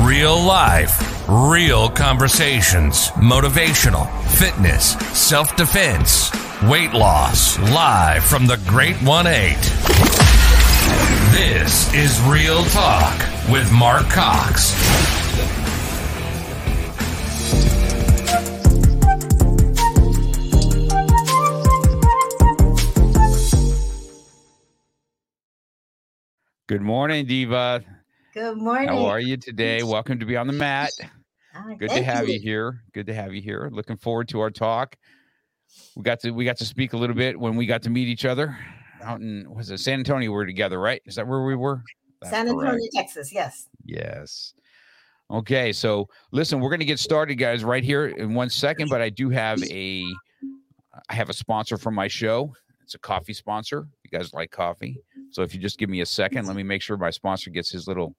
real life, real conversations, motivational, fitness, self defense, weight loss, live from the Great 1 8. This is Real Talk with Mark Cox. Good morning, Diva. Good morning. How are you today? Welcome to be on the mat. Good to have you here. Good to have you here. Looking forward to our talk. We got to we got to speak a little bit when we got to meet each other out in was it San Antonio? We were together, right? Is that where we were? That's San Antonio, correct. Texas. Yes. Yes. Okay, so listen, we're going to get started, guys, right here in one second. But I do have a, I have a sponsor for my show. It's a coffee sponsor. You guys like coffee, so if you just give me a second, let me make sure my sponsor gets his little,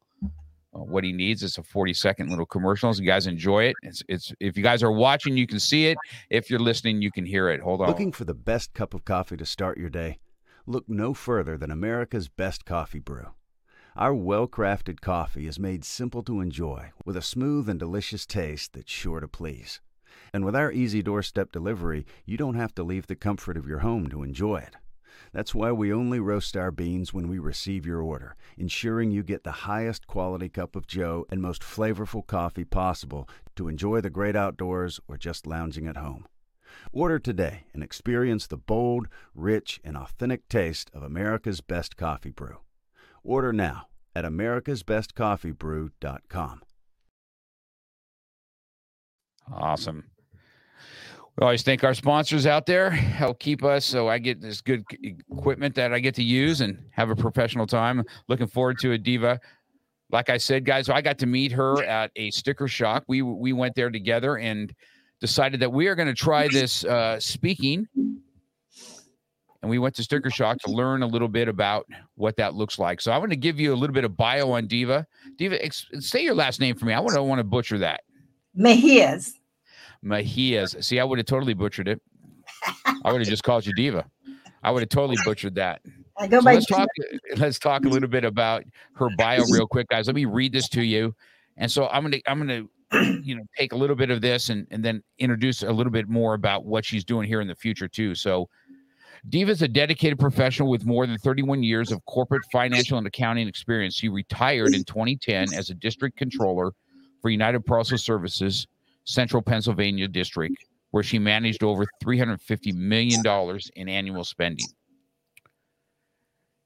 Uh, what he needs. It's a forty second little commercial. So you guys enjoy it. It's it's if you guys are watching, you can see it. If you're listening, you can hear it. Hold on. Looking for the best cup of coffee to start your day? Look no further than America's Best Coffee Brew. Our well crafted coffee is made simple to enjoy with a smooth and delicious taste that's sure to please. And with our easy doorstep delivery, you don't have to leave the comfort of your home to enjoy it. That's why we only roast our beans when we receive your order, ensuring you get the highest quality cup of Joe and most flavorful coffee possible to enjoy the great outdoors or just lounging at home. Order today and experience the bold, rich, and authentic taste of America's Best Coffee Brew. Order now at americasbestcoffeebrew.com. Awesome. We always thank our sponsors out there help keep us so I get this good equipment that I get to use and have a professional time. Looking forward to a Diva. Like I said, guys, I got to meet her at a sticker shock. We we went there together and decided that we are going to try this uh, speaking. And we went to Sticker Shock to learn a little bit about what that looks like. So I want to give you a little bit of bio on Diva. Diva, ex- say your last name for me. I want to want to butcher that. Mejias. Mejias. See, I would have totally butchered it. I would have just called you Diva. I would have totally butchered that. I go So by let's talk. Let's talk a little bit about her bio real quick, guys. Let me read this to you. And so I'm gonna I'm gonna you know take a little bit of this and and then introduce a little bit more about what she's doing here in the future too. So. Diva is a dedicated professional with more than 31 years of corporate financial and accounting experience. She retired in 2010 as a district controller for United Parcel Services, Central Pennsylvania District, where she managed over $350 million in annual spending.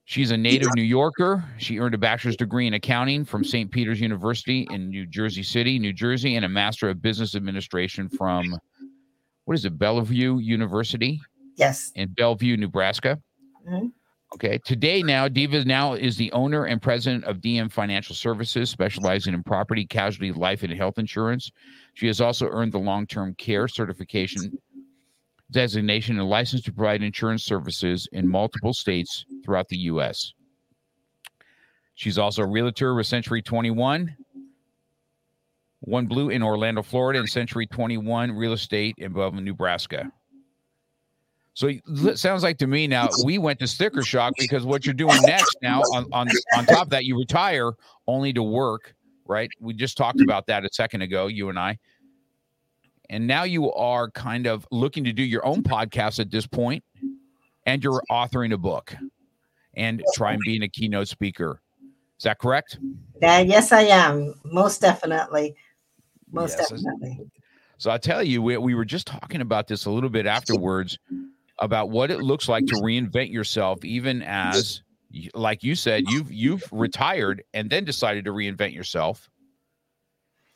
She's a native New Yorker. She earned a bachelor's degree in accounting from St. Peter's University in New Jersey City, New Jersey, and a master of business administration from what is it, Bellevue University yes. in Bellevue, Nebraska. Mhm. Okay. Today, now Diva now is the owner and president of DM Financial Services, specializing in property, casualty, life, and health insurance. She has also earned the long-term care certification designation and license to provide insurance services in multiple states throughout the U.S. She's also a realtor with Century 21, One Blue in Orlando, Florida, and Century 21 Real Estate in Bellevue, Nebraska. So it mm. sounds like to me now we went to sticker shock because what you're doing next now on on on top of that you retire only to work, right? We just talked mm. about that a second ago, you and I. And now you are kind of looking to do your own podcast at this point, and you're authoring a book and trying being a keynote speaker. Is that correct? That, yes, I am. Most definitely. Most Yes. definitely. So I tell you, we, we were just talking about this a little bit afterwards about what it looks like to reinvent yourself, even as, like you said, you've you've retired and then decided to reinvent yourself.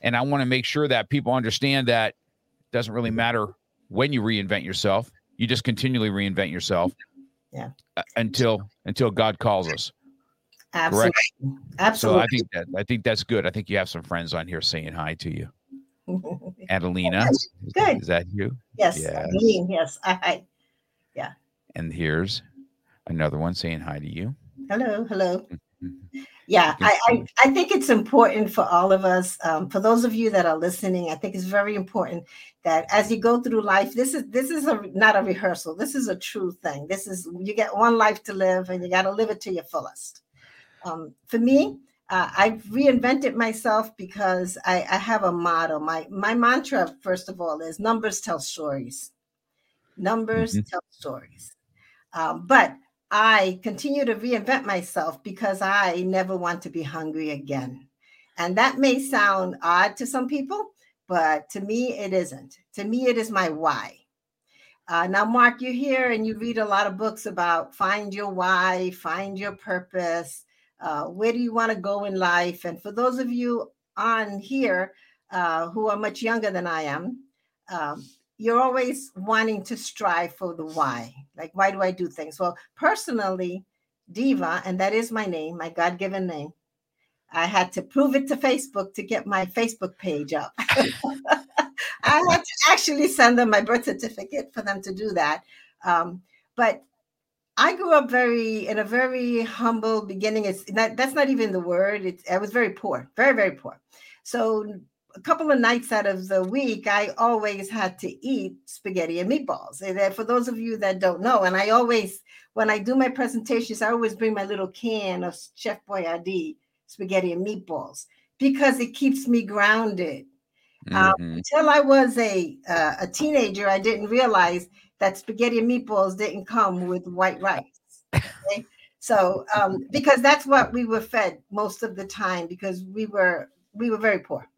And I want to make sure that people understand that it doesn't really matter when you reinvent yourself; you just continually reinvent yourself. Yeah. uh, Until until God calls us. Absolutely. So Absolutely. I think that I think that's good. I think you have some friends on here saying hi to you. Adelina, Good. is that you? yes. Yes. Yes. I, I, And here's another one saying hi to you. hello. Hello. Mhm. Yeah, I, I, I think it's important for all of us. Um, for those of you that are listening, I think it's very important that as you go through life, this is this is a not a rehearsal. This is a true thing. This is you get one life to live, and you got to live it to your fullest. Um, for me, uh, I've reinvented myself because I, I have a motto. My my mantra, first of all, is numbers tell stories. Numbers Mhm. tell stories. Um, but I continue to reinvent myself because I never want to be hungry again. And that may sound odd to some people, but to me, it isn't. To me, it is my why. Uh, now, Mark, you're here and you read a lot of books about find your why, find your purpose, uh, where do you want to go in life? And for those of you on here uh, who are much younger than I am, um, you're always wanting to strive for the why. Like, why do I do things? Well, personally, Diva, and that is my name, my God given name, I had to prove it to Facebook to get my Facebook page up. I had to actually send them my birth certificate for them to do that. Um, but I grew up very in a very humble beginning. It's not, that's not even the word. It's I was very poor, very very poor. So a couple of nights out of the week, I always had to eat spaghetti and meatballs. And for those of you that don't know, and I always when I do my presentations, I always bring my little can of Chef Boyardee spaghetti and meatballs because it keeps me grounded. Um, Mhm. Until I was a uh, a teenager, I didn't realize that spaghetti and meatballs didn't come with white rice. Okay? So um, because that's what we were fed most of the time because we were we were very poor.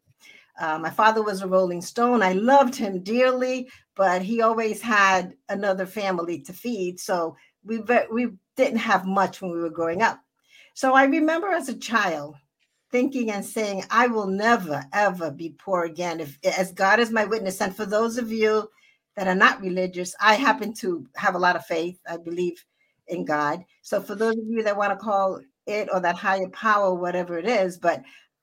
Uh, my father was a Rolling Stone. I loved him dearly, but he always had another family to feed. So we we didn't have much when we were growing up. So I remember as a child thinking and saying, I will never, ever be poor again. If as God is my witness, and for those of you that are not religious, I happen to have a lot of faith. I believe in God. So for those of you that want to call it or that higher power, whatever it is, but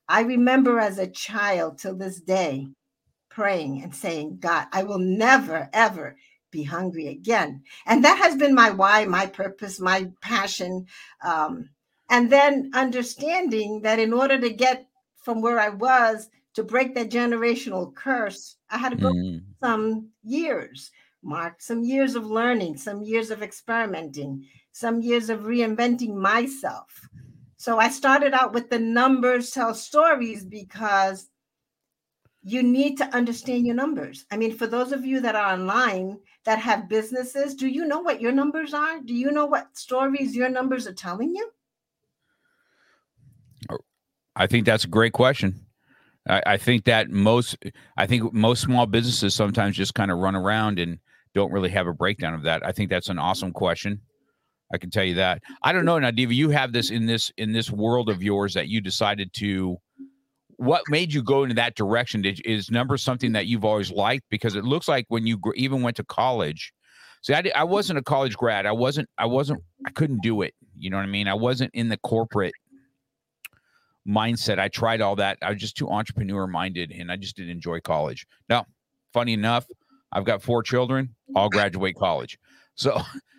I remember as a child till this day praying and saying, God, I will never, ever be hungry again. And that has been my why, my purpose, my passion. Um, and then understanding that in order to get from where I was to break that generational curse, I had to go Mhm. some years, Mark, some years of learning, some years of experimenting, some years of reinventing myself. So I started out with the numbers tell stories because you need to understand your numbers. I mean, for those of you that are online that have businesses, do you know what your numbers are? Do you know what stories your numbers are telling you? I think that's a great question. I, I think that most, I think most small businesses sometimes just kind of run around and don't really have a breakdown of that. I think that's an awesome question. I can tell you that. I don't know, Nadiva. You have this in this in this world of yours that you decided to. What made you go into that direction? Did, is numbers something that you've always liked? Because it looks like when you gr- even went to college. See, I, I wasn't a college grad. I wasn't. I wasn't. I couldn't do it. You know what I mean? I wasn't in the corporate mindset. I tried all that. I was just too entrepreneur minded and I just didn't enjoy college. Now, funny enough, I've got four children, all graduate college. So,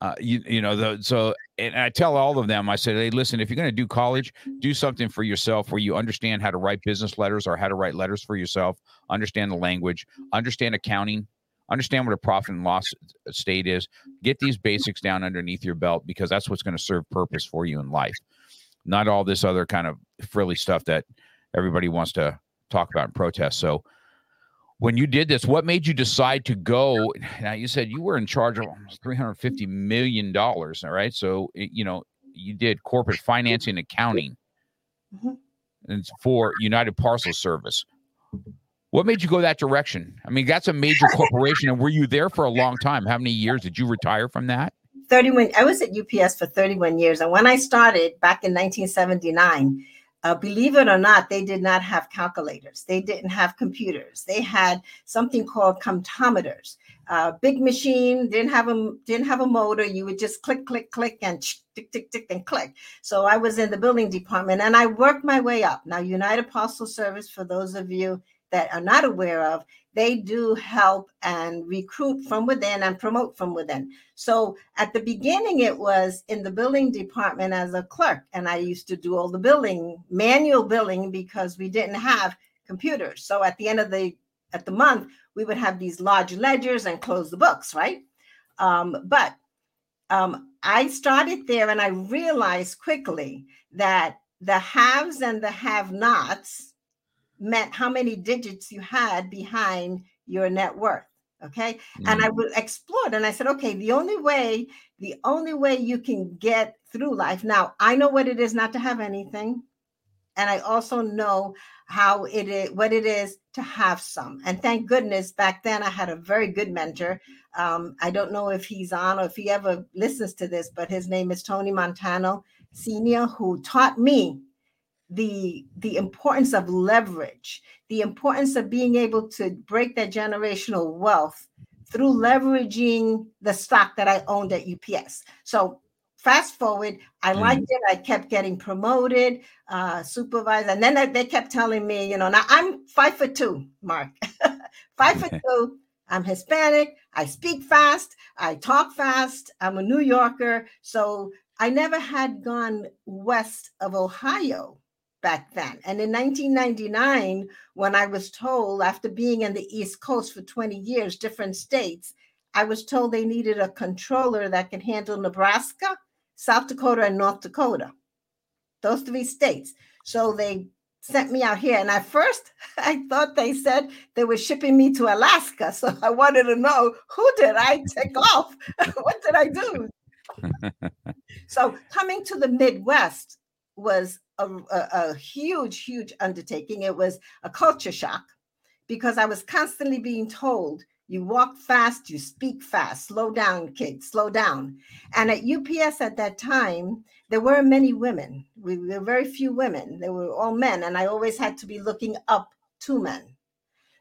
uh, you, you know, the, so, and I tell all of them, I said, Hey, listen, if you're going to do college, mm-hmm. do something for yourself where you understand how to write business letters or how to write letters for yourself, understand the language, mm-hmm. understand accounting, understand what a profit and loss uh, state is, get these basics down underneath your belt because that's what's going to serve purpose for you in life not all this other kind of frilly stuff that everybody wants to talk about and protest. So, when you did this, what made you decide to go? Now, you said you were in charge of almost three hundred fifty million dollars. All right, so you know you did corporate financing, accounting, Mhm. and it's for United Parcel Service. What made you go that direction? I mean, that's a major corporation, and were you there for a long time? How many years did you retire from that? 31 i was at ups for 31 years and when i started back in 1979 uh, believe it or not, they did not have calculators. They didn't have computers. They had something called comptometers. Uh, big machine didn't have a didn't have a motor. You would just click, click, click, and tick, tick, tick, and click. So I was in the building department, and I worked my way up. Now, United Parcel Service, for those of you that are not aware of, they do help and recruit from within and promote from within. So at the beginning, it was in the billing department as a clerk, and I used to do all the billing, manual billing, because we didn't have computers. So at the end of the at the month, we would have these large ledgers and close the books, right? Um, but um, I started there, and I realized quickly that the haves and the have-nots meant how many digits you had behind your net worth okay mm-hmm. and i mm. would explore it and i said okay the only way the only way you can get through life now i know what it is not to have anything and i also know how it is what it is to have some and thank goodness back then i had a very good mentor um, i don't know if he's on or if he ever listens to this but his name is tony montano senior who taught me the the importance of leverage the importance of being able to break that generational wealth through leveraging the stock that i owned at ups so fast forward i mm. liked it i kept getting promoted uh supervisor and then they kept telling me you know now i'm five foot two mark. Five foot two i'm hispanic i speak fast i talk fast i'm a new yorker. So i never had gone west of ohio back then. And in 1999, when I was told, after being in the East Coast for 20 years, different states, I was told they needed a controller that could handle Nebraska, South Dakota, and North Dakota, those three states. So they sent me out here. And at first, I thought they said they were shipping me to Alaska. So I wanted to know who did I take off? what did I do? so coming to the Midwest was a, a, a huge, huge undertaking. It was a culture shock because I was constantly being told, you walk fast, you speak fast, slow down, kids, slow down. And at UPS at that time, there were many women. We were very few women. They were all men. And I always had to be looking up to men.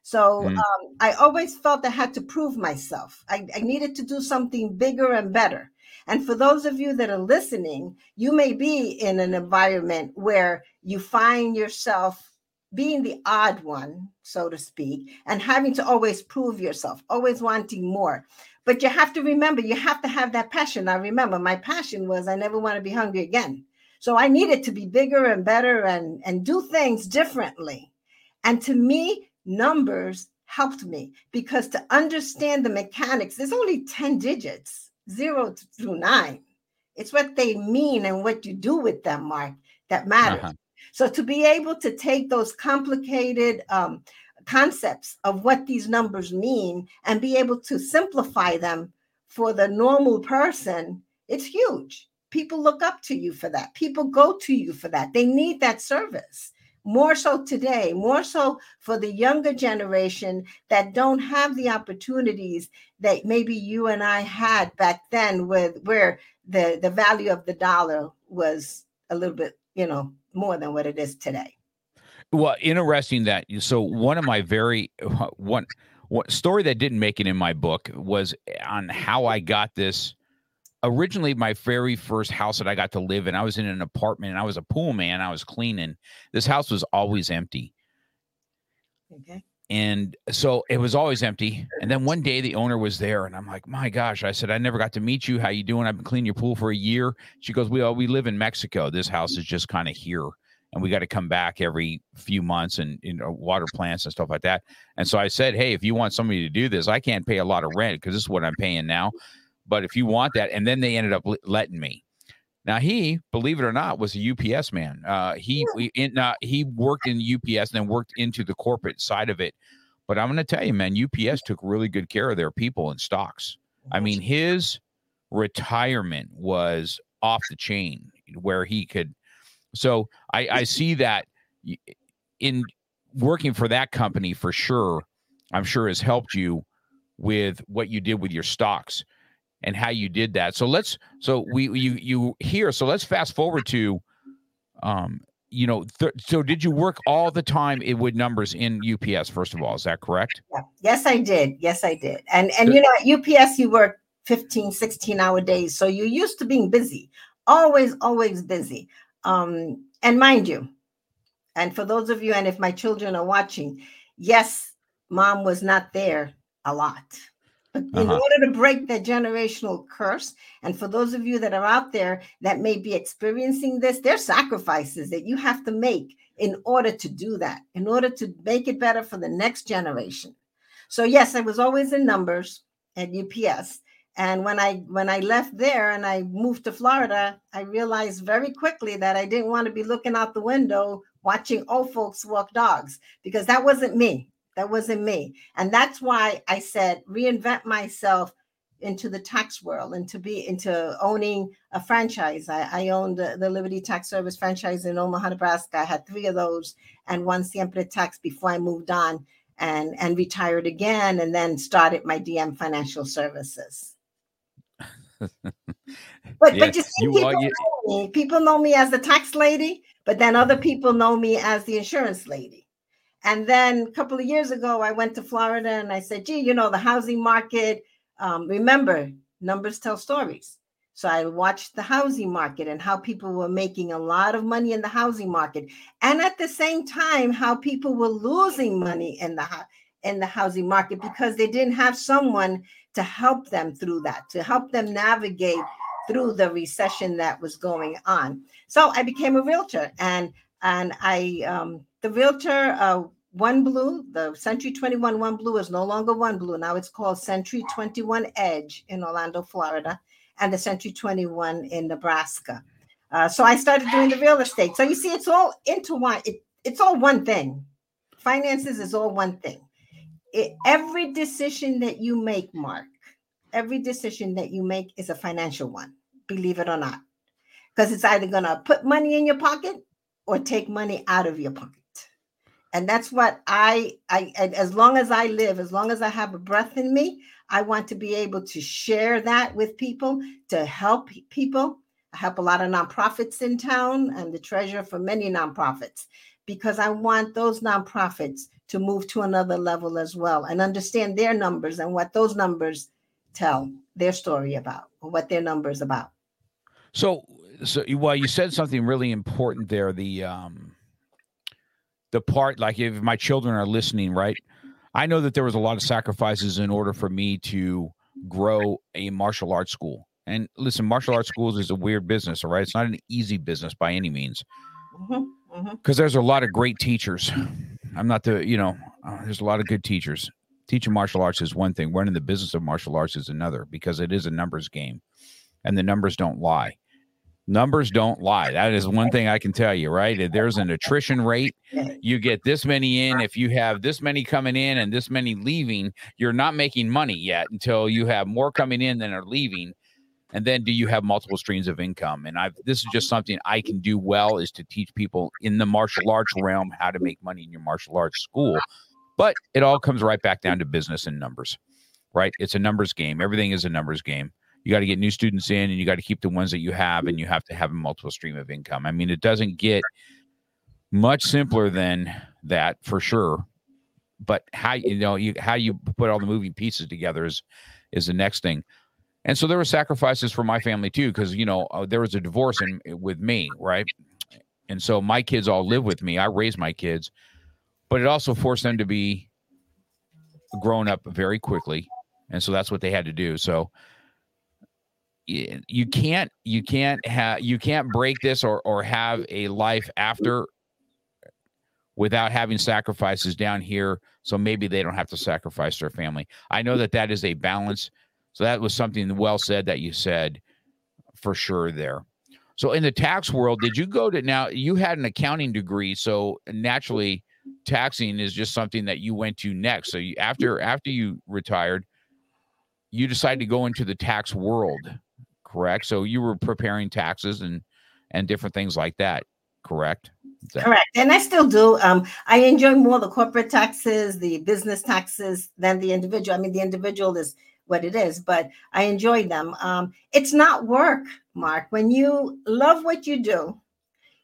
So mm. um, I always felt I had to prove myself. I, I needed to do something bigger and better. And for those of you that are listening, you may be in an environment where you find yourself being the odd one, so to speak, and having to always prove yourself, always wanting more. But you have to remember, you have to have that passion. I remember my passion was I never want to be hungry again. So I needed to be bigger and better and, and do things differently. And to me, numbers helped me because to understand the mechanics, there's only 10 digits zero through nine. It's what they mean and what you do with them, Mark, that matters. Uh-huh. So to be able to take those complicated um, concepts of what these numbers mean and be able to simplify them for the normal person, it's huge. People look up to you for that. People go to you for that. They need that service more so today, more so for the younger generation that don't have the opportunities that maybe you and I had back then with where the the value of the dollar was a little bit, you know, more than what it is today. Well, interesting that so one of my very one one story that didn't make it in my book was on how I got this originally my very first house that I got to live in, I was in an apartment and I was a pool man. I was cleaning. This house was always empty. Okay. And so it was always empty. And then one day the owner was there and I'm like, my gosh, I said, I never got to meet you. How you doing? I've been cleaning your pool for a year. She goes, we, uh, we live in Mexico. This house is just kind of here. And we got to come back every few months and you know water plants and stuff like that. And so I said, hey, if you want somebody to do this, I can't pay a lot of rent because this is what I'm paying now. But if you want that, and then they ended up letting me. Now he, believe it or not, was a UPS man. Uh, he we in, uh, he worked in UPS and then worked into the corporate side of it. But I'm going to tell you, man, UPS took really good care of their people and stocks. I mean, his retirement was off the chain, where he could. So I, I see that in working for that company for sure. I'm sure has helped you with what you did with your stocks and how you did that. So let's so we you you here. So let's fast forward to um you know, th- so did you work all the time it with numbers in UPS? First of all, is that correct? Yeah. Yes, I did. Yes, I did. And and you know, at UPS you work 15, 16 hour days. So you're used to being busy, always, always busy. Um, and mind you, and for those of you, and if my children are watching, yes, mom was not there a lot. But in Uh-huh. order to break that generational curse, and for those of you that are out there that may be experiencing this, there's sacrifices that you have to make in order to do that, in order to make it better for the next generation. So yes, I was always in numbers at UPS. And when I when I left there and I moved to Florida, I realized very quickly that I didn't want to be looking out the window watching old folks walk dogs because that wasn't me. That wasn't me. And that's why I said reinvent myself into the tax world and to be into owning a franchise. I, I owned the, the Liberty Tax Service franchise in Omaha, Nebraska. I had three of those and one Siempre Tax before I moved on and, and retired again and then started my DM Financial Services. But, Yeah, but you see, you people, are- know me. people know me as the tax lady, but then other people know me as the insurance lady. And then a couple of years ago, I went to Florida and I said, gee, you know, the housing market, um, remember, numbers tell stories. So I watched the housing market and how people were making a lot of money in the housing market. And at the same time, how people were losing money in the, in the housing market because they didn't have someone to help them through that, to help them navigate through the recession that was going on. So I became a realtor, and and I um, the realtor uh, One Blue, the Century 21 One Blue is no longer One Blue now. It's called Century 21 Edge in Orlando, Florida, and the Century 21 in Nebraska. Uh, so I started doing the real estate. So you see, it's all intertwined. It, it's all one thing. Finances is all one thing. It, every decision that you make, Mark, every decision that you make is a financial one believe it or not. Because it's either going to put money in your pocket or take money out of your pocket. And that's what I, I, and as long as I live, as long as I have a breath in me, I want to be able to share that with people, to help people. I help a lot of nonprofits in town. I'm the treasurer for many nonprofits because I want those nonprofits to move to another level as well and understand their numbers and what those numbers tell their story about or what their numbers about. So, so well, you said something really important there. The um, the part like if my children are listening, right? I know that there was a lot of sacrifices in order for me to grow a martial arts school. And listen, martial arts schools is a weird business, all right? It's not an easy business by any means Mhm, mhm. because there's a lot of great teachers. I'm not the, you know, uh, there's a lot of good teachers. Teaching martial arts is one thing, running the business of martial arts is another because it is a numbers game and the numbers don't lie. Numbers don't lie. That is one thing I can tell you, right? There's an attrition rate. You get this many in. If you have this many coming in and this many leaving, you're not making money yet until you have more coming in than are leaving. And then do you have multiple streams of income? And I've this is just something I can do well is to teach people in the martial arts realm how to make money in your martial arts school. But it all comes right back down to business and numbers, right? It's a numbers game. Everything is a numbers game. You got to get new students in and you got to keep the ones that you have and you have to have a multiple stream of income. I mean, it doesn't get much simpler than that for sure. But how you know you how you put all the moving pieces together is is the next thing. And so there were sacrifices for my family too, because you know uh, there was a divorce in with me, right? And so my kids all live with me. I raised my kids, but it also forced them to be grown up very quickly, and so that's what they had to do. So Eh, you can't you can't have you can't break this or or have a life after without having sacrifices down here so maybe they don't have to sacrifice their family. I know that that is a balance so that was something well said that you said for sure there. So in the tax world did you go to now you had an accounting degree so naturally taxing is just something that you went to next. So you, after after you retired you decided to go into the tax world correct so you were preparing taxes and and different things like that correct Correct. And I still do. Um, I enjoy more the corporate taxes, the business taxes than the individual. I mean, the individual is what it is, but I enjoy them. Um, it's not work, Mark. When you love what you do,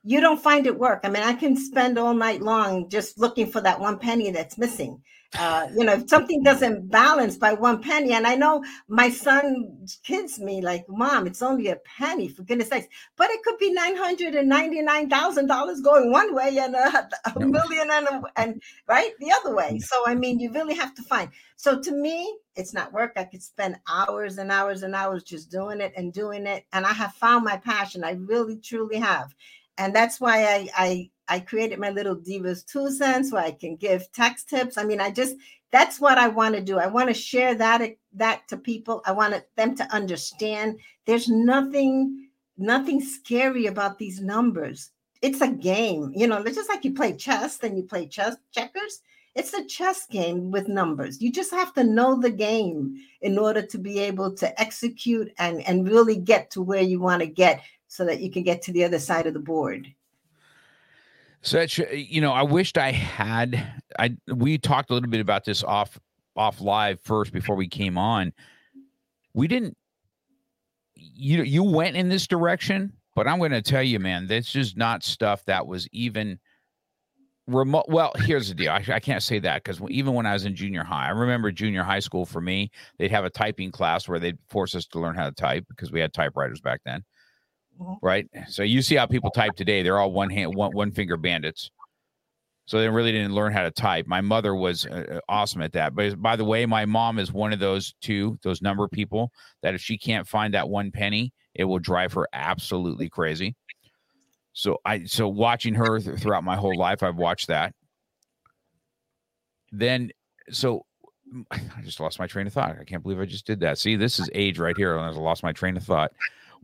you don't find it work. I mean, I can spend all night long just looking for that one penny that's missing. Uh, you know, if something doesn't balance by one penny, and I know my son kids me like, "Mom, it's only a penny for goodness sakes," but it could be nine hundred and ninety nine thousand dollars going one way and a, a million and, a, and right the other way. Mm. So I mean, you really have to find. So to me, it's not work. I could spend hours and hours and hours just doing it and doing it, and I have found my passion. I really truly have and that's why I, I I created my little divas two cents where I can give tax tips. I mean, I just that's what I want to do. I want to share that that to people. I want them to understand there's nothing nothing scary about these numbers. It's a game, you know. It's just like you play chess, then you play chess checkers. It's a chess game with numbers. You just have to know the game in order to be able to execute and and really get to where you want to get so that you can get to the other side of the board. So Such, you know, I wished I had. I we talked a little bit about this off off live first before we came on. We didn't. You you went in this direction, but I'm going to tell you, man, this is not stuff that was even remote. Well, here's the deal. I, I can't say that because even when I was in junior high, I remember junior high school for me, they'd have a typing class where they'd force us to learn how to type because we had typewriters back then. Mm-hmm. right? So you see how people type today; they're all one hand, one one finger bandits. So they really didn't learn how to type. My mother was uh, uh, awesome at that. But by the way, my mom is one of those two, those number people that if she can't find that one penny, it will drive her absolutely crazy. So I, so watching her th- throughout my whole life, I've watched that. Then, so I just lost my train of thought. I can't believe I just did that. See, this is age right here. I lost my train of thought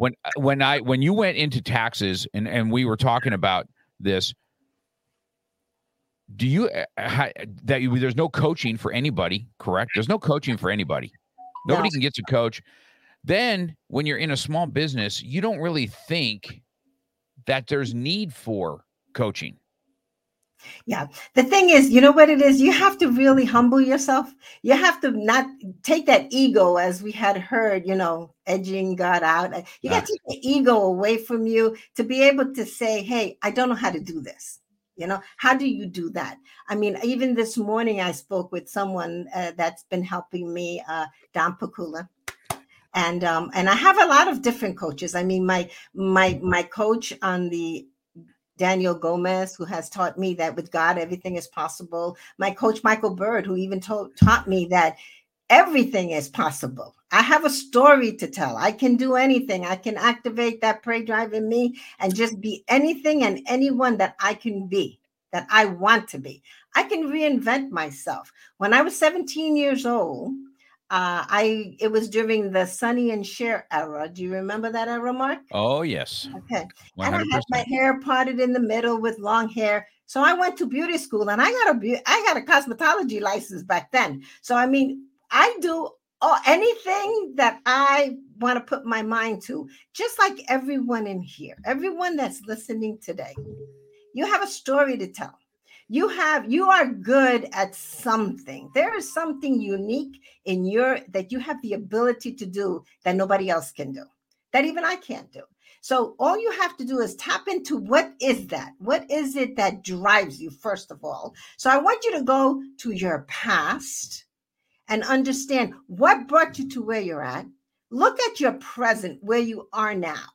when uh, when I when you went into taxes and and we were talking about this do you uh, that you, there's no coaching for anybody correct? There's no coaching for anybody. Nobody can get to coach. Then when you're in a small business you don't really think that there's need for coaching yeah. The thing is, you know what it is? You have to really humble yourself. You have to not take that ego, as we had heard, you know, edging God out. You got to take the ego away from you to be able to say, hey, I don't know how to do this. You know, how do you do that? I mean, even this morning, I spoke with someone uh, that's been helping me, uh, Don Pakula and um, and I have a lot of different coaches. I mean, my my my coach on the Daniel Gomez, who has taught me that with God, everything is possible. My coach, Michael Bird, who even told, taught me that everything is possible. I have a story to tell. I can do anything. I can activate that prey drive in me and just be anything and anyone that I can be, that I want to be. I can reinvent myself. When I was 17 years old, uh, I it was during the Sonny and Cher era. Do you remember that era, Mark? Oh yes. Okay. 100%. And I had my hair parted in the middle with long hair. So I went to beauty school, and I got a I got a cosmetology license back then. So I mean, I do all, anything that I want to put my mind to, just like everyone in here, everyone that's listening today. You have a story to tell you have you are good at something. There is something unique in your that you have the ability to do that nobody else can do that even i can't do. So all you have to do is tap into what is that? What is it that drives you first of all? So i want you to go to your past and understand what brought you to where you're at. Look at your present where you are now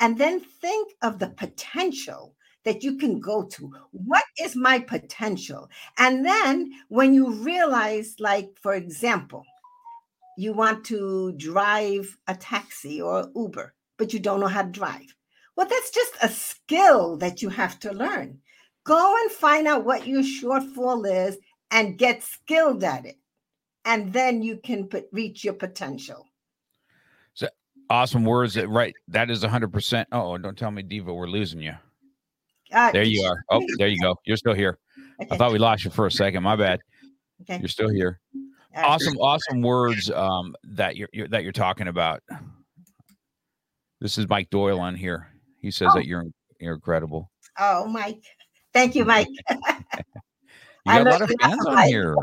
and then think of the potential that you can go to. What is my potential? And then when you realize, like, for example, you want to drive a taxi or Uber, but you don't know how to drive. Well, that's just a skill that you have to learn. Go and find out what your shortfall is and get skilled at it. And then you can put, reach your potential. So awesome words. Right. That is 100%. Oh, don't tell me, Diva, we're losing you. Uh, there you are. Oh, there you go. You're still here. Okay. I thought we lost you for a second. My bad. Okay. You're still here. Awesome, awesome words um, that you're, you're, that you're talking about. This is Mike Doyle on here. He says oh. that you're you're incredible. Oh, Mike. Thank you, Mike. you got a lot of fans on Mike. here.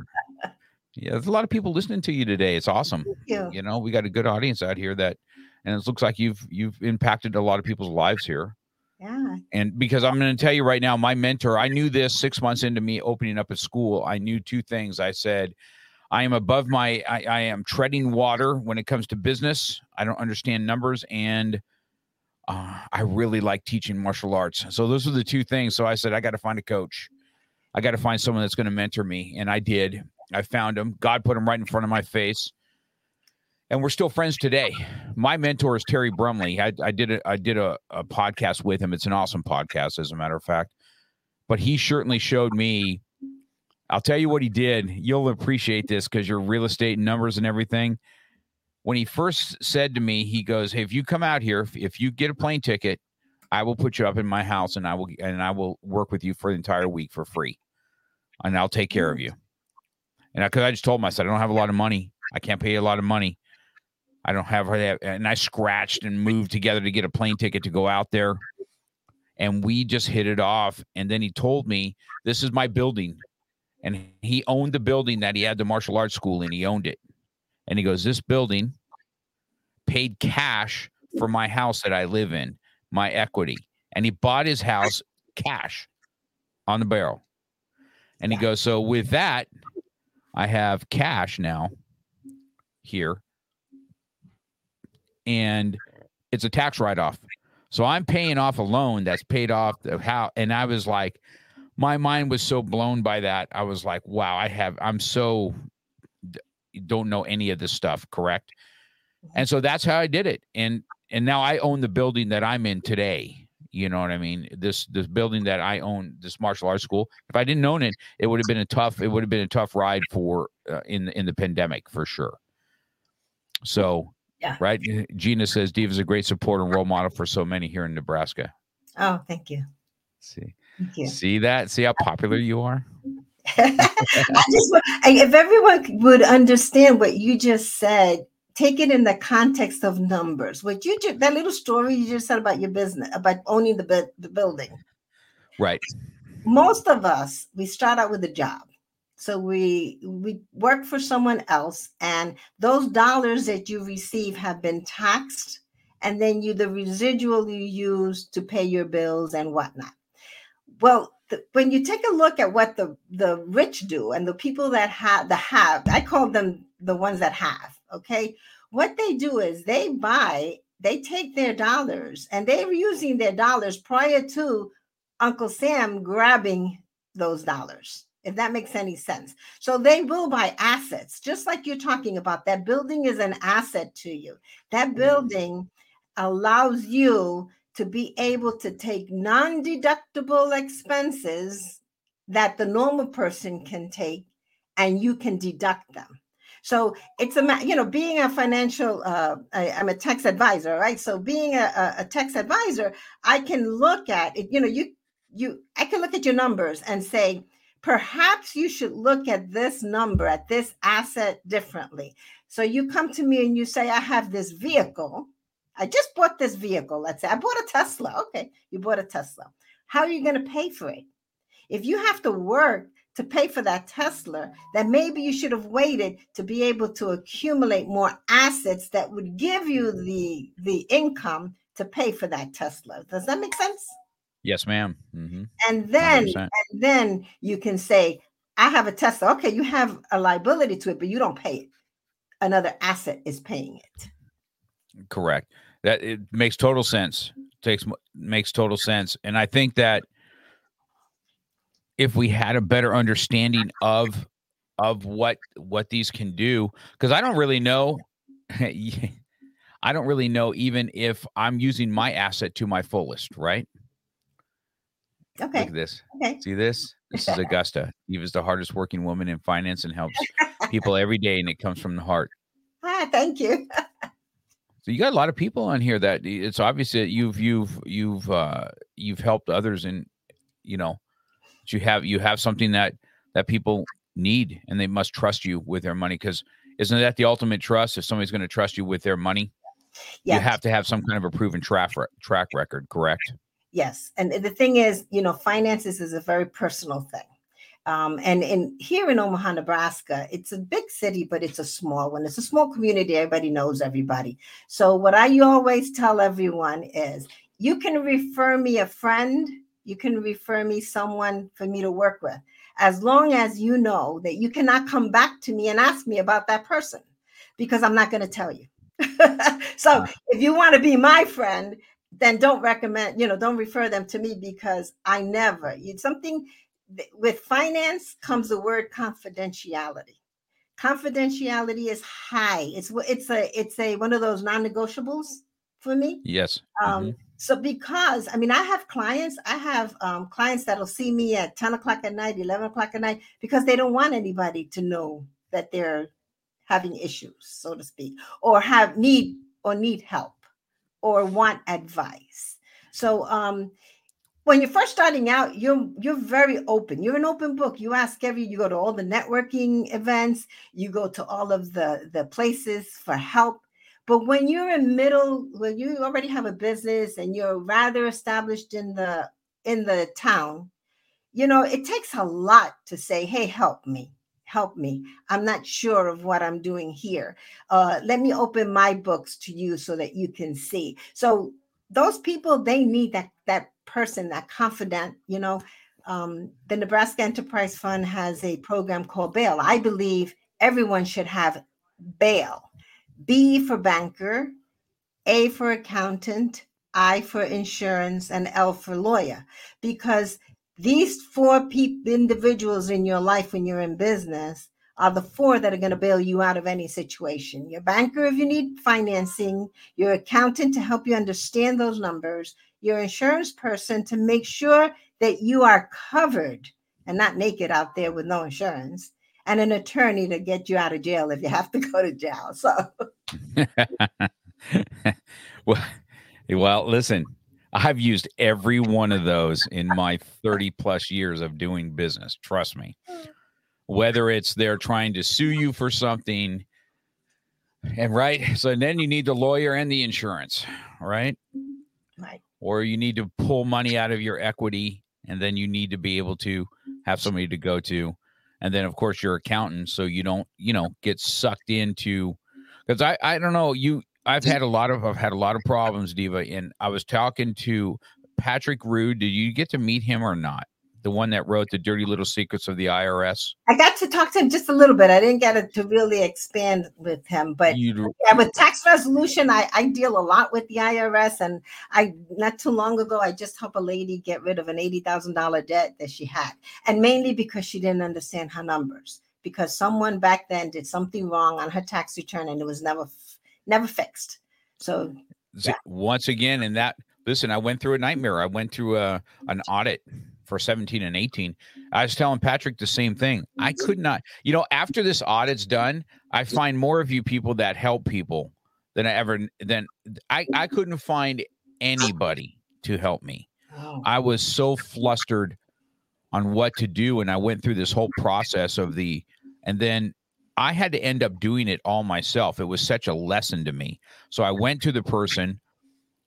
Yeah, there's a lot of people listening to you today. It's awesome. You. you know, we got a good audience out here that and it looks like you've you've impacted a lot of people's lives here. And because I'm going to tell you right now, my mentor, I knew this six months into me opening up a school. I knew two things. I said, I am above my, I, I am treading water when it comes to business. I don't understand numbers. And uh, I really like teaching martial arts. So those are the two things. So I said, I got to find a coach. I got to find someone that's going to mentor me. And I did. I found him. God put him right in front of my face. And we're still friends today. My mentor is Terry Brumley. I, I did a I did a, a podcast with him. It's an awesome podcast, as a matter of fact. But he certainly showed me. I'll tell you what he did. You'll appreciate this because your real estate numbers and everything. When he first said to me, he goes, "Hey, if you come out here, if, if you get a plane ticket, I will put you up in my house, and I will and I will work with you for the entire week for free, and I'll take care of you." And because I, I, just told him, I said, I don't have a lot of money. I can't pay you a lot of money. I don't have her. And I scratched and moved together to get a plane ticket to go out there. And we just hit it off. And then he told me, This is my building. And he owned the building that he had the martial arts school in. He owned it. And he goes, This building paid cash for my house that I live in, my equity. And he bought his house cash on the barrel. And he goes, So with that, I have cash now here and it's a tax write off. So I'm paying off a loan that's paid off the how and I was like my mind was so blown by that. I was like, wow, I have I'm so don't know any of this stuff, correct? And so that's how I did it. And and now I own the building that I'm in today. You know what I mean? This this building that I own, this martial arts school. If I didn't own it, it would have been a tough. It would have been a tough ride for uh, in in the pandemic for sure. So yeah. Right. Gina says Diva is a great support and role model for so many here in Nebraska. Oh, thank you. See. Thank you. See that? See how popular you are? I just, if everyone would understand what you just said, take it in the context of numbers. What you just, that little story you just said about your business, about owning the, the building. Right. Most of us, we start out with a job. So we we work for someone else, and those dollars that you receive have been taxed, and then you the residual you use to pay your bills and whatnot. Well, the, when you take a look at what the the rich do and the people that have the have, I call them the ones that have. Okay, what they do is they buy, they take their dollars, and they're using their dollars prior to Uncle Sam grabbing those dollars if that makes any sense. So they will buy assets, just like you're talking about. That building is an asset to you. That mm-hmm. building allows you to be able to take non deductible expenses that the normal person can take and you can deduct them. So it's a you know being a financial uh, I, am a tax advisor, right? So being a, a tax advisor, I can look at it. You know, you you I can look at your numbers and say, perhaps you should look at this number, at this asset differently. So you come to me and you say, I have this vehicle. I just bought this vehicle. Let's say I bought a Tesla. Okay, you bought a Tesla. How are you going to pay for it? If you have to work to pay for that Tesla, then maybe you should have waited to be able to accumulate more assets that would give you the the income to pay for that Tesla. Does that make sense? Yes, madam mm-hmm. And then, 100%. and then you can say, "I have a Tesla." Okay, you have a liability to it, but you don't pay it. Another asset is paying it. Correct. That it makes total sense. Takes makes total sense, and I think that if we had a better understanding of of what what these can do, because I don't really know. I don't really know even if I'm using my asset to my fullest, right? Okay. Look at this. Okay. See this? This is Augusta. Eve is the hardest working woman in finance and helps people every day, and it comes from the heart. Ah, thank you. so you got a lot of people on here that it's obvious that you've you've you've uh you've helped others and you know you have you have something that that people need and they must trust you with their money because isn't that the ultimate trust if somebody's going to trust you with their money yes. you have to have some kind of a proven track track record correct Yes. And the thing is, you know, finances is a very personal thing. Um, and in here in Omaha, Nebraska, it's a big city, but it's a small one. It's a small community. Everybody knows everybody. So what I always tell everyone is you can refer me a friend, you can refer me someone for me to work with, as long as you know that you cannot come back to me and ask me about that person because I'm not going to tell you. so if you want to be my friend, then don't recommend, you know, don't refer them to me because I never, you something with finance comes the word confidentiality. Confidentiality is high. It's it's a it's a one of those non-negotiables for me. Yes. Um, mm-hmm. So because I mean, I have clients. I have um, clients that'll see me at ten o'clock at night, eleven o'clock at night, because they don't want anybody to know that they're having issues, so to speak, or have need or need help or want advice. So um, when you're first starting out, you're you're very open. You're an open book. You ask every, you go to all the networking events, you go to all of the the places for help. But when you're in middle, when you already have a business and you're rather established in the in the town, you know, it takes a lot to say, "Hey, help me." Help me. I'm not sure of what I'm doing here. Uh, let me open my books to you so that you can see. So those people, they need that that person, that confidant. You know, um, the Nebraska Enterprise Fund has a program called Bail. I believe everyone should have Bail. B for banker, A for accountant, I for insurance, and L for lawyer, because these four people, individuals in your life when you're in business are the four that are going to bail you out of any situation. Your banker, if you need financing, your accountant to help you understand those numbers, your insurance person to make sure that you are covered and not naked out there with no insurance, and an attorney to get you out of jail if you have to go to jail. So, well, well, listen, I've used every one of those in my 30 plus years of doing business. Trust me. Whether it's they're trying to sue you for something, and right, so then you need the lawyer and the insurance, right? Right. Or you need to pull money out of your equity, and then you need to be able to have somebody to go to, and then of course your accountant, so you don't, you know, get sucked into. Because I, I don't know, you I've had a lot of I've had a lot of problems, Diva. And I was talking to Patrick Rude. Did you get to meet him or not? The one that wrote the dirty little secrets of the IRS. I got to talk to him just a little bit. I didn't get to really expand with him, but you, yeah, with tax resolution, I, I deal a lot with the IRS. And I not too long ago, I just helped a lady get rid of an eighty thousand dollar debt that she had, and mainly because she didn't understand her numbers. Because someone back then did something wrong on her tax return, and it was never never fixed. So yeah. once again, and that listen, I went through a nightmare. I went through a an audit for 17 and 18. I was telling Patrick the same thing. I mm-hmm. could not, you know, after this audit's done, I mm-hmm. find more of you people that help people than I ever than I I mm-hmm. couldn't find anybody to help me. Oh. I was so flustered on what to do and I went through this whole process of the and then I had to end up doing it all myself. It was such a lesson to me. So I went to the person,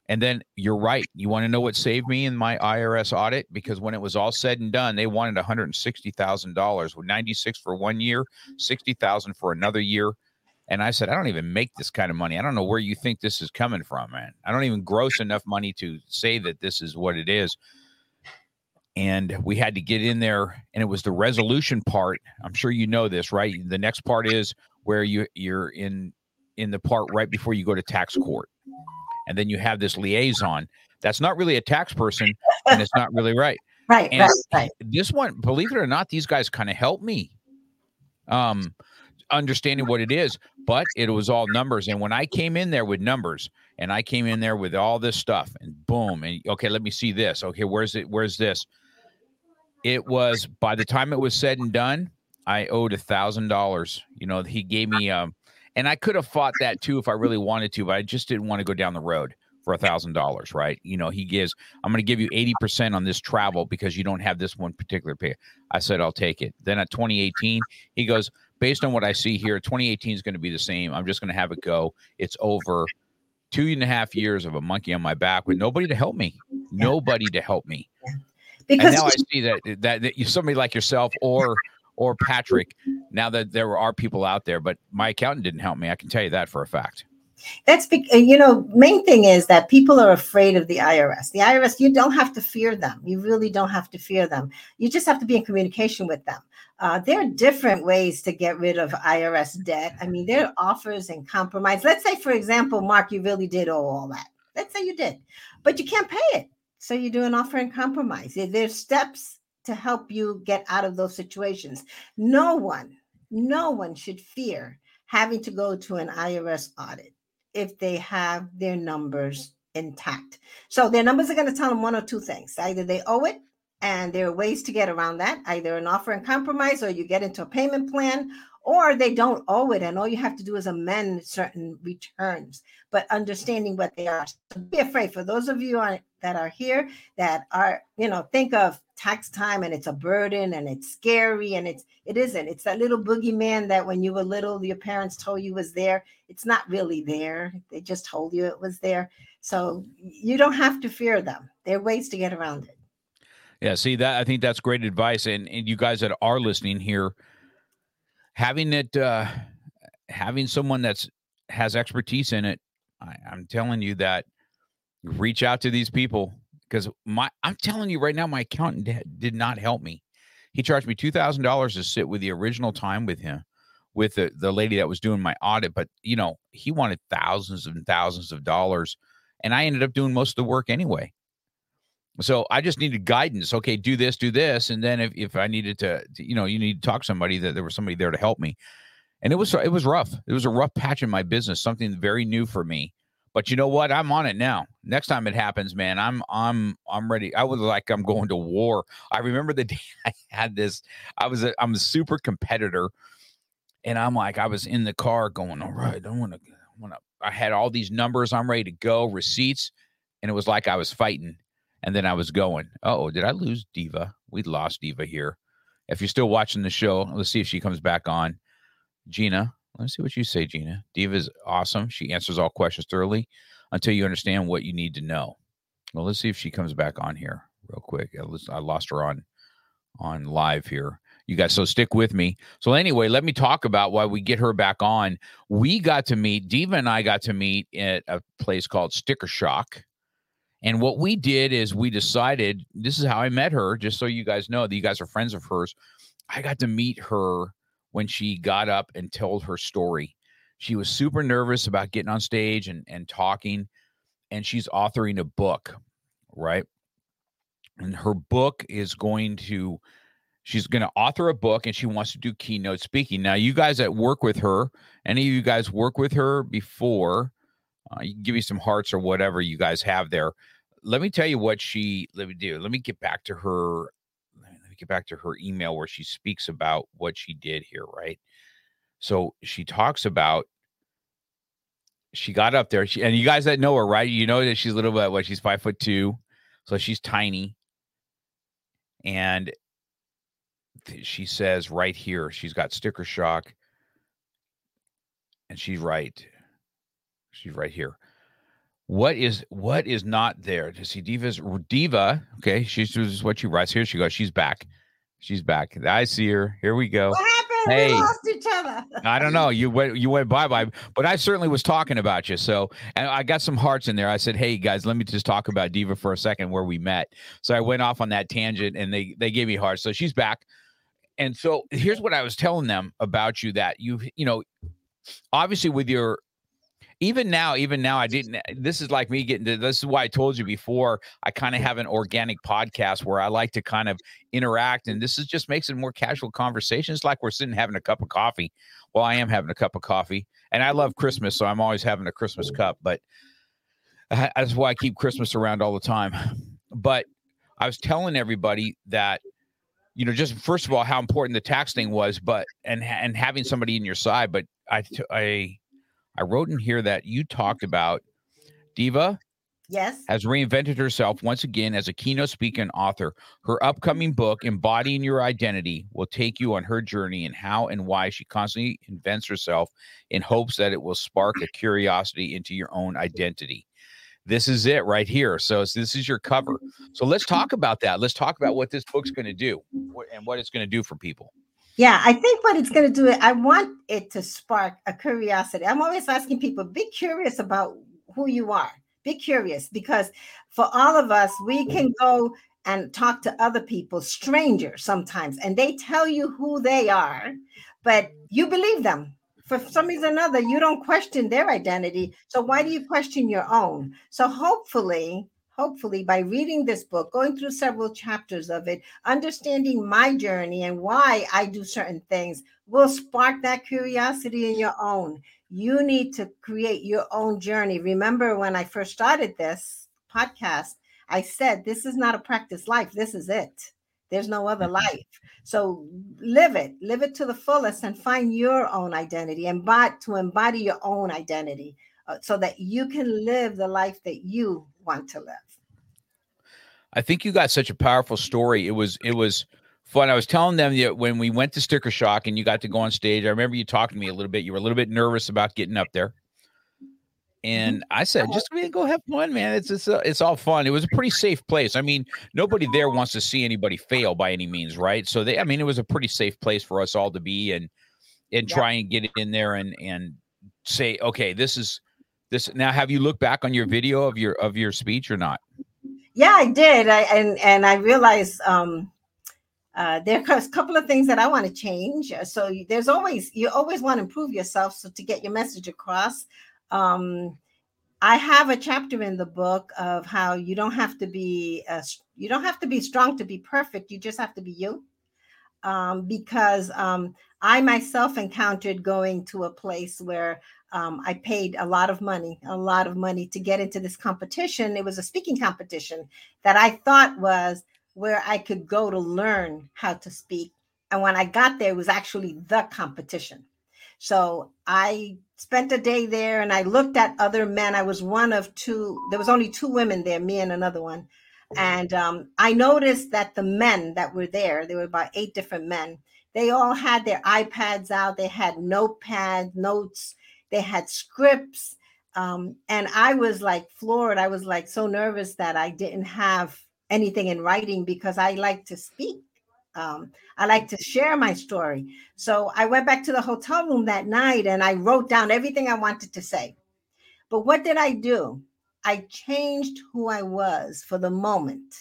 and then you're right. You want to know what saved me in my IRS audit? Because when it was all said and done, they wanted $160,000 with 96 for one year, 60,000 for another year. And I said, I don't even make this kind of money. I don't know where you think this is coming from, man. I don't even gross enough money to say that this is what it is and we had to get in there and it was the resolution part. I'm sure you know this right? The next part is where you you're in in the part right before you go to tax court. And then you have this liaison. That's not really a tax person and it's not really right. Right and right, right. this one believe it or not these guys kind of helped me um understanding what it is but it was all numbers. And when i came in there with numbers and i came in there with all this stuff and boom and okay let me see this. Okay where's it where's this it was by the time it was said and done, I owed a thousand dollars. You know, he gave me um, and I could have fought that too if I really wanted to, but I just didn't want to go down the road for a thousand dollars, right? You know, he gives, I'm going to give you 80% on this travel because you don't have this one particular pay. I said, I'll take it. Then at 2018, he goes, based on what I see here, 2018 is going to be the same. I'm just going to have it go. It's over two and a half years of a monkey on my back with nobody to help me. Nobody to help me because and now I see that that, that you somebody like yourself or or Patrick. Now that there are people out there, but my accountant didn't help me. I can tell you that for a fact. That's be- you know, main thing is that people are afraid of the IRS. The IRS, you don't have to fear them. You really don't have to fear them. You just have to be in communication with them. Uh, there are different ways to get rid of IRS debt. I mean, there are offers and compromise. Let's say, for example, Mark, you really did owe all that. Let's say you did, but you can't pay it. So you do an offer and compromise. There's steps to help you get out of those situations. No one, no one should fear having to go to an IRS audit if they have their numbers intact. So their numbers are going to tell them one or two things. Either they owe it and there are ways to get around that, either an offer and compromise or you get into a payment plan or they don't owe it and all you have to do is amend certain returns but understanding what they are so be afraid for those of you are, that are here that are you know think of tax time and it's a burden and it's scary and it's it isn't. It's that little boogeyman that when you were little your parents told you was there. It's not really there. They just told you it was there. So you don't have to fear them. There are ways to get around it. Yeah see that i think that's great advice. And and you guys that are listening here having it uh having someone that's has expertise in it I, i'm telling you that reach out to these people because my i'm telling you right now my accountant did, not help me he charged me $2000 to sit with the original time with him with the, the lady that was doing my audit but you know he wanted thousands and thousands of dollars and i ended up doing most of the work anyway so I just needed guidance. Okay, do this, do this, and then if, if I needed to, to, you know, you need to talk to somebody that there was somebody there to help me. And it was it was rough. It was a rough patch in my business, something very new for me. But you know what? I'm on it now. Next time it happens, man, I'm I'm I'm ready. I was like I'm going to war. I remember the day I had this. I was a, I'm a super competitor, and I'm like I was in the car going, all right, I want to I want to. I had all these numbers. I'm ready to go, receipts, and it was like I was fighting and then I was going, oh, did I lose Diva? We lost Diva here. If you're still watching the show, let's see if she comes back on. Gina, let's see what you say, Gina. Diva is awesome. She answers all questions thoroughly until you understand what you need to know. Well, let's see if she comes back on here real quick. I lost her on on live here. You guys, so stick with me. So anyway, let me talk about why we get her back on. We got to meet Diva and I got to meet at a place called Sticker Shock and what we did is we decided this is how I met her, just so you guys know that you guys are friends of hers. I got to meet her when she got up and told her story. She was super nervous about getting on stage and, and talking, and she's authoring a book, right? And her book is going to, she's going to author a book and she wants to do keynote speaking. Now, you guys that work with her, any of you guys work with her before, uh, you can give me some hearts or whatever you guys have there. Let me tell you what she. Let me do. Let me get back to her. Get back to her email where she speaks about what she did here. Right. So she talks about. She got up there, she, and you guys that know her, right? You know that she's a little bit what she's five foot two, so she's tiny. And she says right here, she's got sticker shock, and she's right She's right here. What is what is not there? To see Diva's Diva. Okay, she's is what she writes. Here she goes. She's back. She's back. I see her. Here we go. What happened? Hey, we lost each other. I don't know. You went you went bye bye, but I certainly was talking about you. So and I got some hearts in there. I said, "Hey guys, let me just talk about Diva for a second, where we met." So I went off on that tangent, and they they gave me hearts. So she's back. And so here's what I was telling them about you that you you know obviously with your even now, even now, I didn't. Eh, this is like me getting to this is why I told you before. I kind of have an organic podcast where I like to kind of interact, and this is just makes it more casual conversation. It's like we're sitting having a cup of coffee. Well, I am having a cup of coffee, and I love Christmas, so I'm always having a Christmas cup. But that's why I keep Christmas around all the time. But I was telling everybody that you know just first of all how important the tax thing was but and and having somebody in your side but i i I wrote in here that you talked mm-hmm. about Diva yes. has reinvented herself once again as a keynote speaker and author. Her upcoming mm-hmm. book embodying your identity will take you on her journey and how and why she constantly invents herself in hopes that it will spark a curiosity into your own identity. This is it right here. So this is your cover. Mm-hmm. So let's talk about that. Let's talk about what this book's going to do and what it's going to do for people Yeah, I think what it's going to do, I want it to spark a curiosity. I'm always asking people, be curious about who you are. Be curious because for all of us, we can go and talk to other people, strangers sometimes, and they tell you who they are, but you believe them. For some reason or another, you don't question their identity. So why do you question your own? So hopefully, hopefully by reading this book, going through several chapters of it, understanding my journey and why I do certain things will spark that curiosity in your own. You need to create your own journey. Remember when I first started this podcast, I said, this is not a practice life. This is it. There's no other mm-hmm. life. So live it, live it to the fullest and find your own identity and to embody your own identity uh, so that you can live the life that you want to live. I think you got such a powerful story. It was it was fun. I was telling them that when we went to Sticker Shock and you got to go on stage, I remember you talking to me a little bit. You were a little bit nervous about getting up there. And I said, just go have fun, man. It's it's uh, it's all fun. It was a pretty safe place. I mean, nobody there wants to see anybody fail by any means, right? So they, I mean, it was a pretty safe place for us all to be and and yeah. try and get in there and and say, okay, this is this. Now, have you looked back on your video of your of your speech or not? Yeah, I did. I and and I realized um uh, there's a couple of things that I want to change. Uh, so there's always you always want to improve yourself. So to get your message across, um, I have a chapter in the book of how you don't have to be a, you don't have to be strong to be perfect. You just have to be you. Um, because um, I myself encountered going to a place where um, I paid a lot of money, a lot of money to get into this competition. It was a speaking competition that I thought was where I could go to learn how to speak. And when I got there, it was actually the competition. So I spent a day there and I looked at other men. I was one of two, there was only two women there, me and another one. And um, I noticed that the men that were there, there were about eight different men, they all had their iPads out, they had notepad notes, they had scripts. Um, and I was like floored. I was like so nervous that I didn't have anything in writing because I like to speak. Um, I like to share my story. So I went back to the hotel room that night and I wrote down everything I wanted to say. But what did I do? I changed who I was for the moment.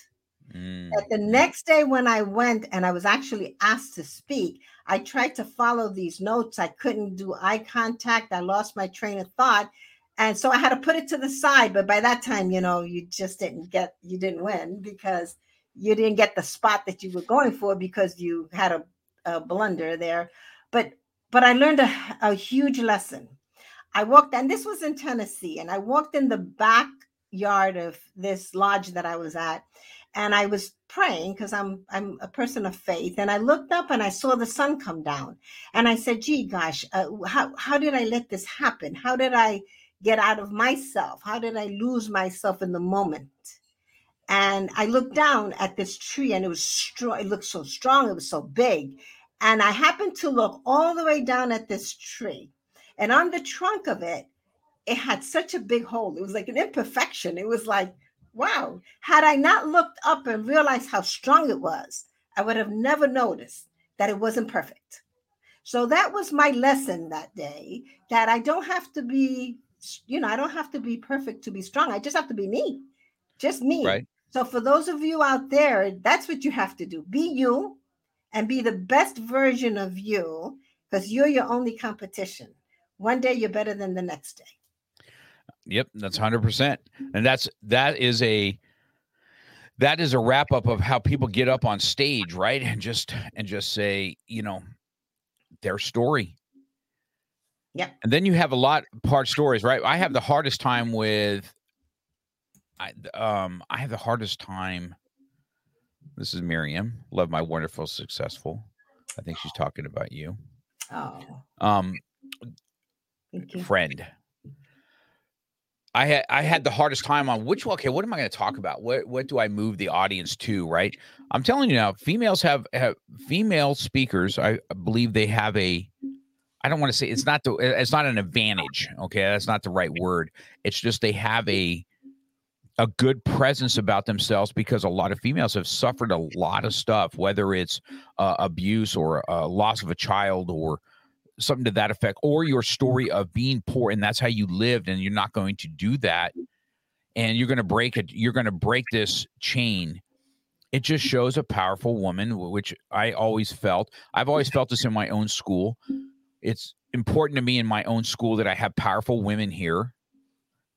Mm. At the next day, when I went and I was actually asked to speak, I tried to follow these notes. I couldn't do eye contact. I lost my train of thought. And so I had to put it to the side. But by that time, you know, you just didn't get, you didn't win because you didn't get the spot that you were going for because you had a, a blunder there. But but I learned a, a huge lesson. I walked, and this was in Tennessee, and I walked in the backyard of this lodge that I was at, and I was praying because I'm I'm a person of faith, and I looked up and I saw the sun come down, and I said, "Gee, gosh, uh, how how did I let this happen? How did I get out of myself? How did I lose myself in the moment?" And I looked down at this tree, and it was strong. It looked so strong. It was so big, and I happened to look all the way down at this tree, and on the trunk of it, it had such a big hole. It was like an imperfection. It was like wow, had I not looked up and realized how strong it was, I would have never noticed that it wasn't perfect. So that was my lesson that day that I don't have to be, you know, I don't have to be perfect to be strong. I just have to be me, just me. Right. So for those of you out there, that's what you have to do be you and be the best version of you because you're your only competition. One day you're better than the next day. Yep, that's hundred percent, and that's that is a that is a wrap up of how people get up on stage, right? And just and just say, you know, their story. Yeah. And then you have a lot part stories, right? I have the hardest time with I um I have the hardest time. This is Miriam. Love my wonderful successful. I think she's talking about you. Oh. Um friend. I had I had the hardest time on which okay, what am I going to talk about? What what do I move the audience to? Right. I'm telling you now, females have have female speakers. I believe they have a. I don't want to say it's not the it's not an advantage. Okay, that's not the right word. It's just they have a a good presence about themselves because a lot of females have suffered a lot of stuff, whether it's uh, abuse or uh, loss of a child or something to that effect, or your mm-hmm. story of being poor and that's how you lived, and you're not going to do that, and you're going to break it. You're going to break this chain. It just shows a powerful woman, which I always felt. I've always felt this in my own school. It's important to me in my own school that I have powerful women here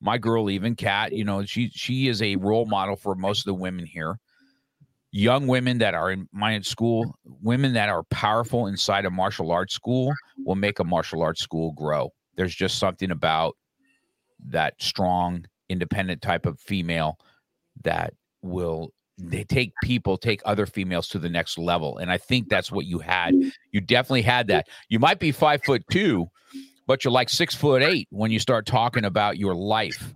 my girl even kat you know she she is a role model for most of the women here young women that are in my school women that are powerful inside a martial arts school will make a martial arts school grow. There's just something about that strong independent type of female that will they take people take other females to the next level and i think that's what you had. You definitely had that. You might be five foot two but you're like six foot eight when you start talking about your life.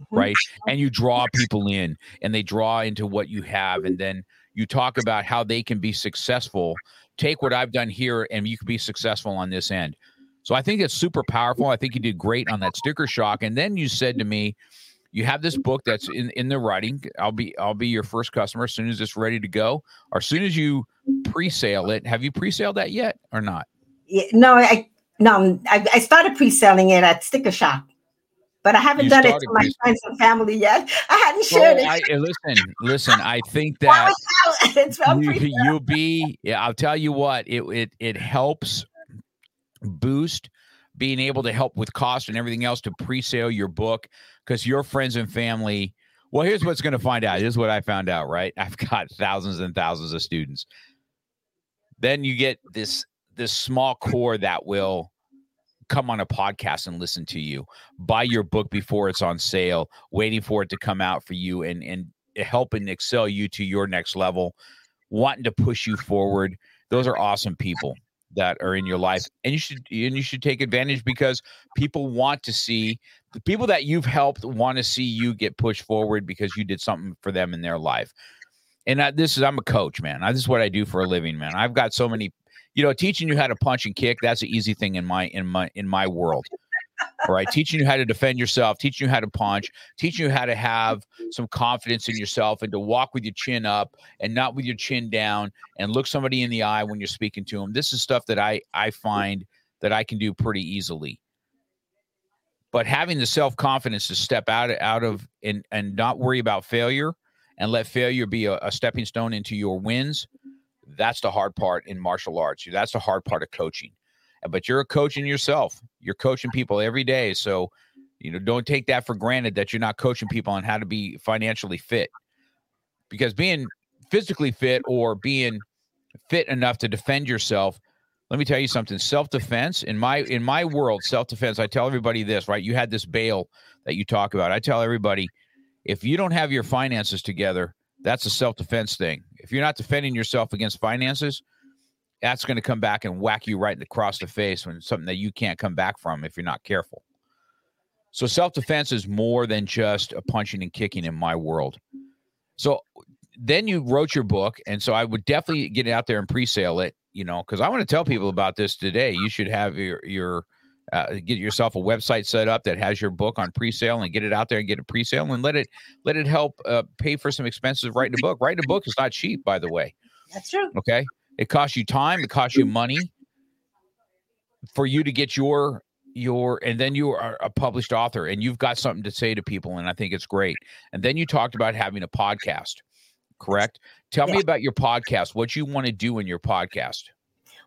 Mm-hmm. right? And you draw people in and they draw into what you have mm-hmm. and then you talk about how they can be successful. Take what i've done here and you can be successful on this end. So i think it's super powerful. I think you did great on that sticker shock and then you said to me you have this book that's in in the writing. I'll be i'll be your first customer as soon as it's ready to go or as soon as you pre-sale it. Have you pre-saled that yet or not? Yeah, no i no, I, I started pre-selling it at Sticker Shock, but I haven't you done it to my friends and family yet. I hadn't shared well, it. I, eh, listen, listen. I think that you, you'll be. Yeah, I'll tell you what. It it it helps boost being able to help with cost and everything else to pre-sale your book because your friends and family. Well, here's what's going to find out. Here's what I found out. Right, I've got thousands and thousands of students. Then you get this this small core that will come on a podcast and listen to you. Buy your book before it's on sale waiting for it to come out for you and and helping excel you to your next level wanting to push you forward. Those are awesome people that are in your life and you should and you should take advantage because people want to see the people that you've helped want to see you get pushed forward because you did something for them in their life. And I, this is i'm a coach man. I, this is what i do for a living man. I've got so many you know, teaching you how to punch and kick, that's an easy thing in my in my in my world. All right. teaching you how to defend yourself, teaching you how to punch, teaching you how to have some confidence in yourself and to walk with your chin up and not with your chin down and look somebody in the eye when you're speaking to them. This is stuff that I I find that I can do pretty easily. But having the self-confidence to step out out of and and not worry about failure and let failure be a, a stepping stone into your wins that's the hard part in martial arts. That's the hard part of coaching. Uh, but you're a coaching yourself. You're coaching people every day. So, you know, don't take that for granted that you're not coaching people on how to be financially fit. Because being physically fit or being fit enough to defend yourself, let me tell you something. Self-defense in my in my world, self-defense, I tell everybody this, right? You had this bail that you talk about. I tell everybody if you don't have your finances together, that's a self-defense thing if you're not defending yourself against finances, that's going to come back and whack you right across the face when something that you can't come back from if you're not careful. So self defense is more than just a punching and kicking in my world. So then you wrote your book, and so I would definitely get it out there and pre-sale it. You know, because I want to tell people about this today. You should have your your uh, get yourself a website set up that has your book on pre-sale and get it out there and get a pre-sale and let it let it help uh, pay for some expenses of writing a book. Writing a book is not cheap, by the way. That's true. Okay, it costs you time, it costs you money for you to get your your and then you are a published author and you've got something to say to people and I think it's great. And then you talked about having a podcast, correct? Tell yeah. me about your podcast. What you want to do in your podcast.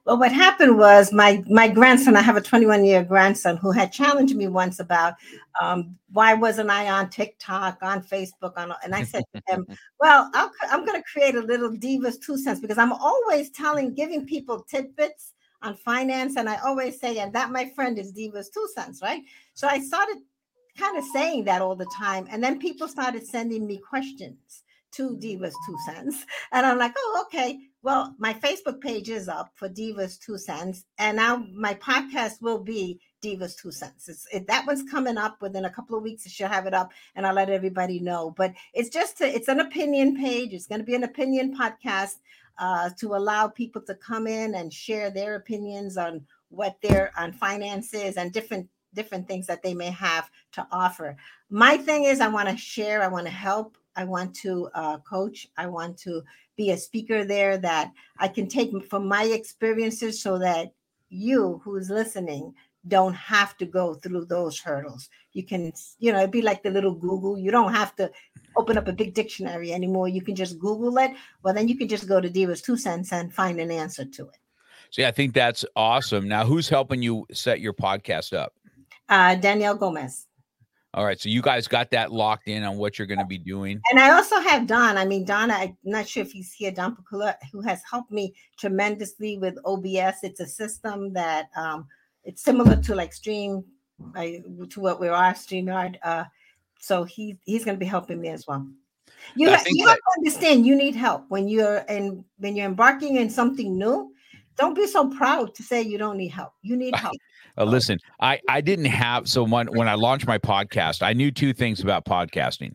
Well, what happened was my my grandson. I have a 21 year grandson who had challenged me once about um, why wasn't I on TikTok, on Facebook, on and I said to him, "Well, i am going to create a little divas two cents because I'm always telling, giving people tidbits on finance, and I always say, and that my friend is divas two cents, right? So I started kind of saying that all the time, and then people started sending me questions to Divas Two Cents. And I'm like, oh, okay. Well, my Facebook page is up for Divas Two Cents. And now my podcast will be Divas Two Cents. It's, it, that one's coming up within a couple of weeks. I should have it up and I'll let everybody know. But it's just, to, it's an opinion page. It's going to be an opinion podcast uh, to allow people to come in and share their opinions on what their on finances and different different things that they may have to offer. My thing is, I want to share, I want to help, I want to uh, coach, I want to be a speaker there that I can take from my experiences so that you who's listening don't have to go through those hurdles. You can, you know, it'd be like the little Google. You don't have to open up a big dictionary anymore. You can just Google it. Well, then you can just go to Diva's Two Cents and find an answer to it. See, I think that's awesome. Now, who's helping you set your podcast up? Uh, Daniel Gomez. All right. So you guys got that locked in on what you're going to be doing. And I also have Don. I mean, Don, I'm not sure if he's here, Don Pacula, who has helped me tremendously with OBS. It's a system that um, it's similar to like Stream, I, to what we are, StreamYard. Uh, so he he's going to be helping me as well. You, ha- you that- have to understand you need help when you're in when you're embarking in something new. Don't be so proud to say you don't need help. You need help. Uh, listen, I I didn't have so when when I launched my podcast, I knew two things about podcasting.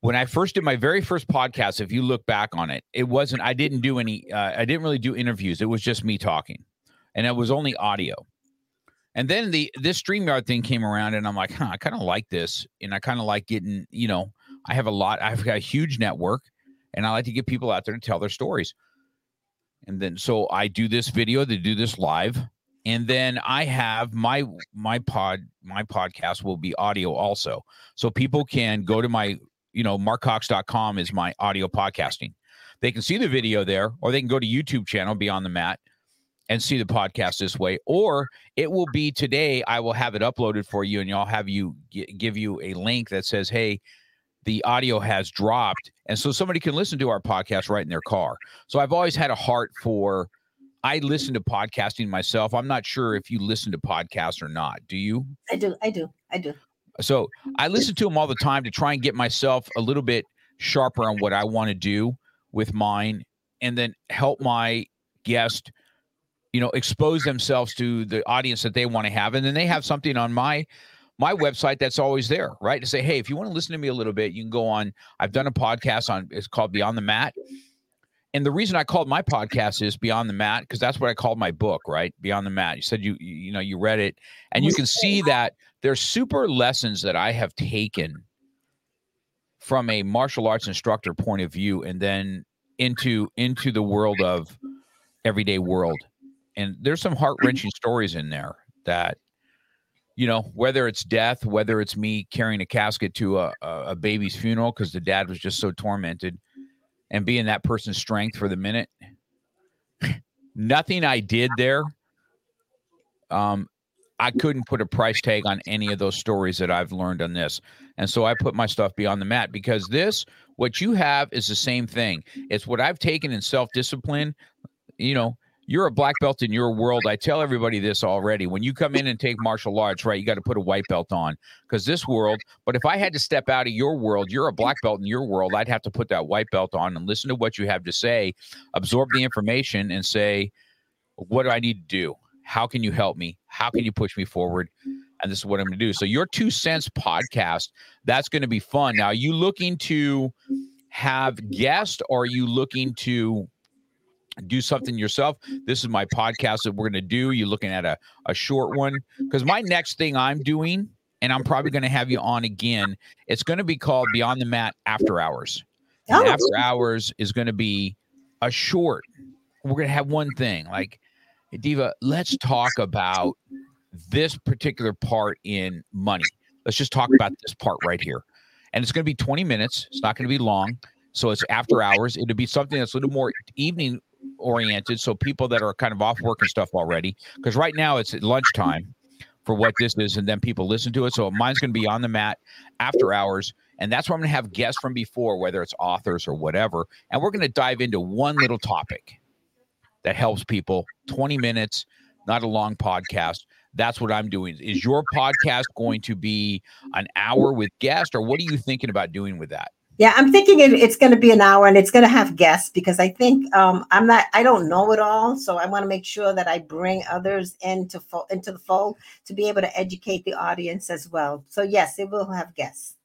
When I first did my very first podcast, if you look back on it, it wasn't. I didn't do any. Uh, I didn't really do interviews. It was just me talking, and it was only audio. And then the this Streamyard thing came around, and I'm like, huh, I kind of like this, and I kind of like getting. You know, I have a lot. I've got a huge network, and I like to get people out there to tell their stories. And then so I do this video, they do this live and then i have my my pod my podcast will be audio also. So people can go to my you know markcox.com is my audio podcasting. They can see the video there or they can go to youtube channel beyond the mat and see the podcast this way. Or it will be today i will have it uploaded for you and i'll have you give you a link that says hey the audio has dropped and so somebody can listen to our podcast right in their car so i've always had a heart for I listen to podcasting myself. I'm not sure if you listen to podcasts or not. Do you? I do. I do. I do. So I listen to them all the time to try and get myself a little bit sharper on what I want to do with mine and then help my guest you know expose themselves to the audience that they want to have and then they have something on my my website that's always there right to say hey if you want to listen to me a little bit you can go on i've done a podcast on it's called beyond the mat and the reason I called my podcast is Beyond the Mat because that's what I called my book, right? Beyond the Mat. You said you you know you read it, and you can see that there's super lessons that I have taken from a martial arts instructor point of view, and then into into the world of everyday world. And there's some heart wrenching stories in there that you know whether it's death, whether it's me carrying a casket to a, a baby's funeral because the dad was just so tormented and being that person's strength for the minute. Nothing I did there. Um, I couldn't put a price tag on any of those stories that I've learned on this. And so I put my stuff beyond the mat because this, what you have is the same thing. It's what I've taken in self discipline. You know, you're a black belt in your world. I tell everybody this already. When you come in and take martial arts, right, you got to put a white belt on because this world. But if I had to step out of your world, you're a black belt in your world, I'd have to put that white belt on and listen to what you have to say, absorb the information, and say, what do I need to do? How can you help me? How can you push me forward? And this is what I'm going to do. So, your two cents podcast, that's going to be fun. Now, are you looking to have guests or are you looking to do something yourself. This is my podcast that we're going to do. You're looking at a, a short one because my next thing I'm doing, and I'm probably going to have you on again, it's going to be called Beyond the Mat After Hours. Oh. After Hours is going to be a short. We're going to have one thing like, Diva, let's talk about this particular part in money. Let's just talk about this part right here. And it's going to be 20 minutes. It's not going to be long. So it's after hours. It'll be something that's a little more evening oriented. So people that are kind of off work and stuff already, because right now it's lunchtime for what this is, and then people listen to it. So mine's going to be on the mat after hours. And that's where I'm going to have guests from before, whether it's authors or whatever. And we're going to dive into one little topic that helps people 20 minutes, not a long podcast. That's what I'm doing. Is your podcast going to be an hour with guests, or what are you thinking about doing with that? Yeah, I'm thinking it, it's going to be an hour and it's going to have guests because I think um, I'm not, I don't know it all. So I want to make sure that I bring others into, fo- into the fold to be able to educate the audience as well. So, yes, it will have guests.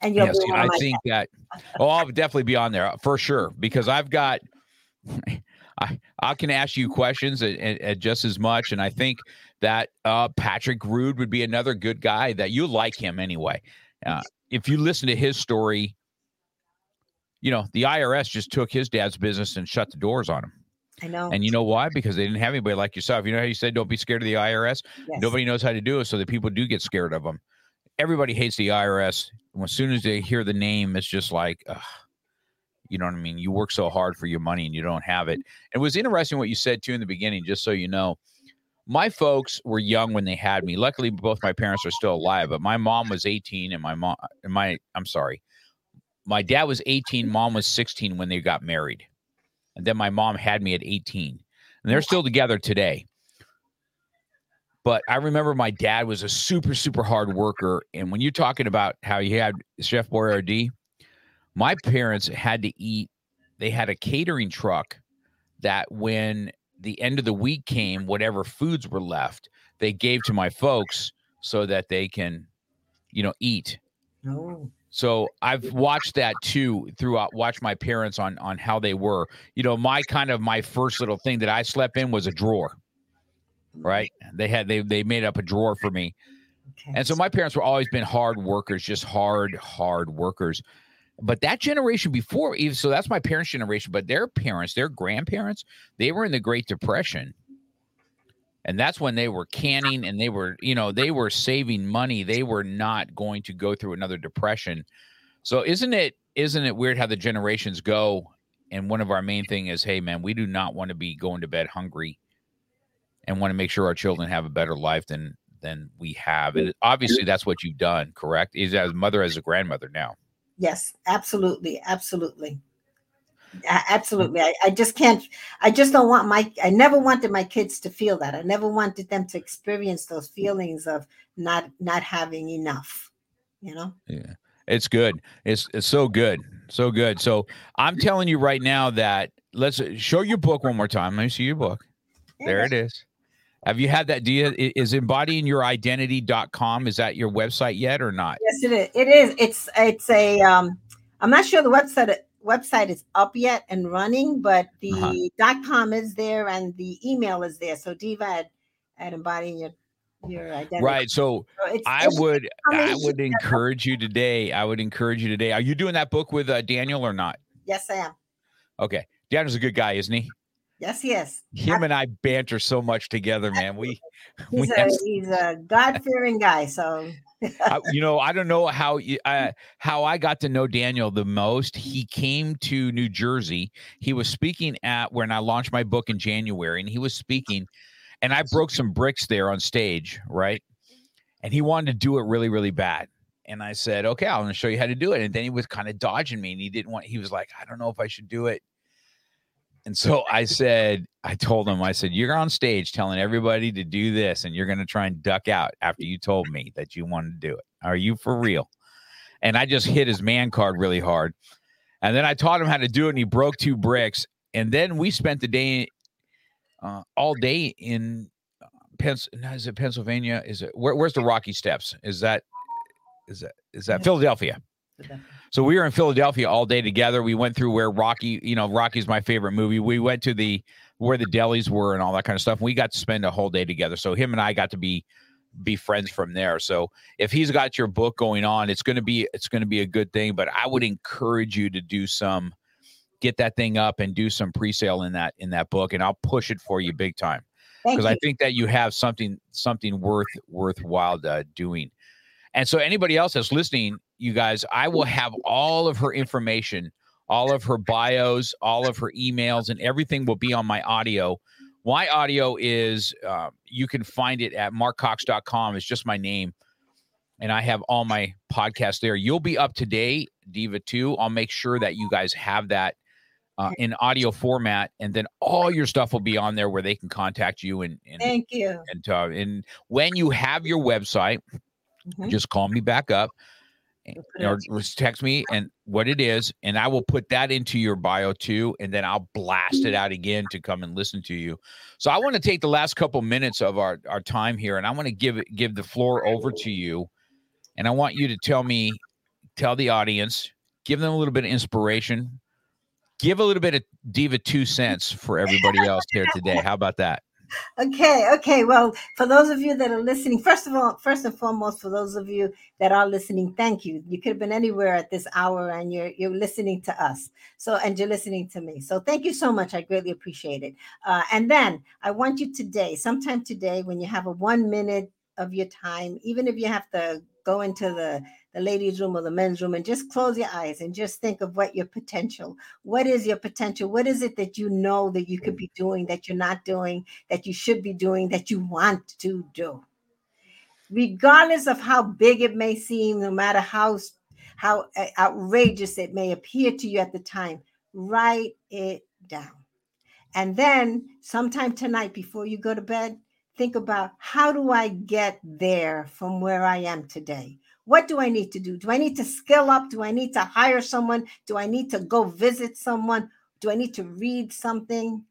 And you'll yes, I think guests. that, oh, I'll definitely be on there for sure because I've got, I I can ask you questions at, at, at just as much, and I think that uh, Patrick Rude would be another good guy that you like him anyway. Uh, if you listen to his story, you know the IRS just took his dad's business and shut the doors on him. I know. And you know why? Because they didn't have anybody like yourself. You know how you said don't be scared of the IRS. Yes. Nobody knows how to do it, so the people do get scared of them. Everybody hates the IRS. As soon as they hear the name, it's just like, ugh, you know what I mean? You work so hard for your money and you don't have it. It was interesting what you said too in the beginning, just so you know. My folks were young when they had me. Luckily, both my parents are still alive, but my mom was 18 and my mom, and my, I'm sorry, my dad was 18, mom was 16 when they got married. And then my mom had me at 18. And they're still together today. But I remember my dad was a super, super hard worker. And when you're talking about how you had Chef Boyardee, my parents had to eat, they had a catering truck that when the end of the week came, whatever foods were left, they gave to my folks so that they can, you know, eat. No. So I've watched that too throughout watch my parents on on how they were. You know, my kind of my first little thing that I slept in was a drawer. Mm-hmm. Right? They had they they made up a drawer for me. Okay. And so my parents were always been hard workers, just hard hard workers. But that generation before even so that's my parents' generation, but their parents, their grandparents, they were in the Great Depression. And that's when they were canning and they were, you know, they were saving money. They were not going to go through another depression. So isn't it isn't it weird how the generations go? And one of our main thing is, hey man, we do not want to be going to bed hungry and want to make sure our children have a better life than than we have. And obviously that's what you've done, correct? Is as mother as a grandmother now. Yes, absolutely, absolutely, hmm. absolutely. I, I just can't. I just don't want my. I never wanted my kids to feel that. I never wanted them to experience those feelings of not not having enough. You know. Yeah. It's good. It's it's so good. So good. So I'm telling you right now that let's uh, show your book one more time. Let me see your book. There it is. Have you had that? Do you is embodyingyouridentity.com? Is that your website yet or not? Yes, it is. It is. It's it's a. Um, I'm not sure the website website is up yet and running, but the Uh-huh. dot com is there and the email is there. So Diva at, at embodying your your identity. Right. So So it's, I it's- would I I would encourage you today. I would encourage you today. Are you doing that book with uh, Daniel or not? Yes, I am. Okay. Daniel's a good guy, isn't he? Yes, he is. Him and I banter so much together, man. We we He's have a he's a God fearing guy. So I, you know, I don't know how you, uh, how I got to know Daniel the most. He came to New Jersey. He was speaking at when I launched my book in January, and he was speaking, and I broke some bricks there on stage, right? And he wanted to do it really, really bad. And I said, "Okay, I'm going to show you how to do it." And then he was kind of dodging me, and he didn't want. He was like, "I don't know if I should do it." And so I said, I told him, I said, You're on stage telling everybody to do this, and you're going to try and duck out after you told me that you wanted to do it. Are you for real? And I just hit his man card really hard. And then I taught him how to do it, and he broke two bricks. And then we spent the day, uh, all day in uh, Pens. Is it Pennsylvania? Is it where, where's the Rocky Steps? Is that is that is that Philadelphia? So we were in Philadelphia all day together. We went through where Rocky, you know, Rocky's my favorite movie. We went to the where the delis were and all that kind of stuff. We got to spend a whole day together. So him and I got to be be friends from there. So if he's got your book going on, it's going to be it's going to be a good thing, but I would encourage you to do some get that thing up and do some pre-sale in that in that book and I'll push it for you big time because. I think that you have something something worth worthwhile uh, doing. And so anybody else that's listening, you guys, I will have all of her information, all of her bios, all of her emails, and everything will be on my audio. My audio is uh, you can find it at markcox.com. It's just my name. And I have all my podcasts there. You'll be up to date, Diva 2. I'll make sure that you guys have that uh, in audio format, and then all your stuff will be on there where they can contact you and and thank you. and, uh, and when you have your website, Mhm. just call me back up We'll put it Eh, or text me and what it is, and I will put that into your bio too, and then I'll blast it out again to come and listen to you. So I want to take the last couple minutes of our our time here, and I want to give it give the floor over to you, and I want you to tell me, tell the audience, give them a little bit of inspiration. give a little bit of diva two cents for everybody else here today. How about that? Okay, okay. Well, for those of you that are listening, first of all, first and foremost, for those of you that are listening, thank you. You could have been anywhere at this hour and you're you're listening to us. So and you're listening to me. So thank you so much. I greatly appreciate it. Uh, and then I want you today, sometime today, when you have a one minute of your time, even if you have to go into the the ladies' room or the men's room and just close your eyes and just think of what your potential, what is your potential? What is it that you know that you could be doing, that you're not doing, that you should be doing, that you want to do? Regardless of how big it may seem, no matter how how uh, outrageous it may appear to you at the time, write it down. And then sometime tonight before you go to bed, think about how do I get there from where I am today? What do I need to do? Do I need to skill up? Do I need to hire someone? Do I need to go visit someone? Do I need to read something?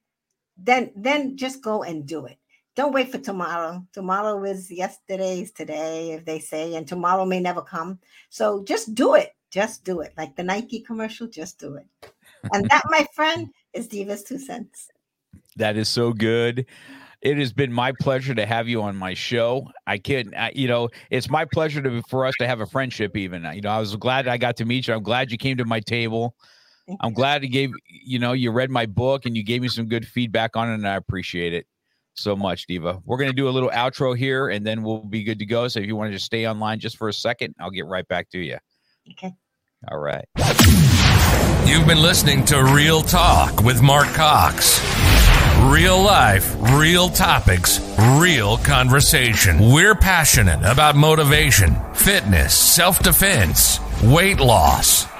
Then then just go and do it. Don't wait for tomorrow. Tomorrow is yesterday's today, if they say, and tomorrow may never come. So just do it. Just do it. Like the Nike commercial, just do it. And that, my friend, is Diva's two cents. That is so good. It has been my pleasure to have you on my show. I can, I, you know, it's my pleasure to for us to have a friendship. Even, you know, I was glad I got to meet you. I'm glad you came to my table. I'm glad you gave, you know, you read my book and you gave me some good feedback on it, and I appreciate it so much, Diva. We're going to do a little outro here, and then we'll be good to go. So if you want to just stay online just for a second, I'll get right back to you. Okay. All right. You've been listening to Real Talk with Mark Cox. Real life, real topics, real conversation. We're passionate about motivation, fitness, self defense, weight loss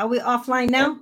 Are we offline now?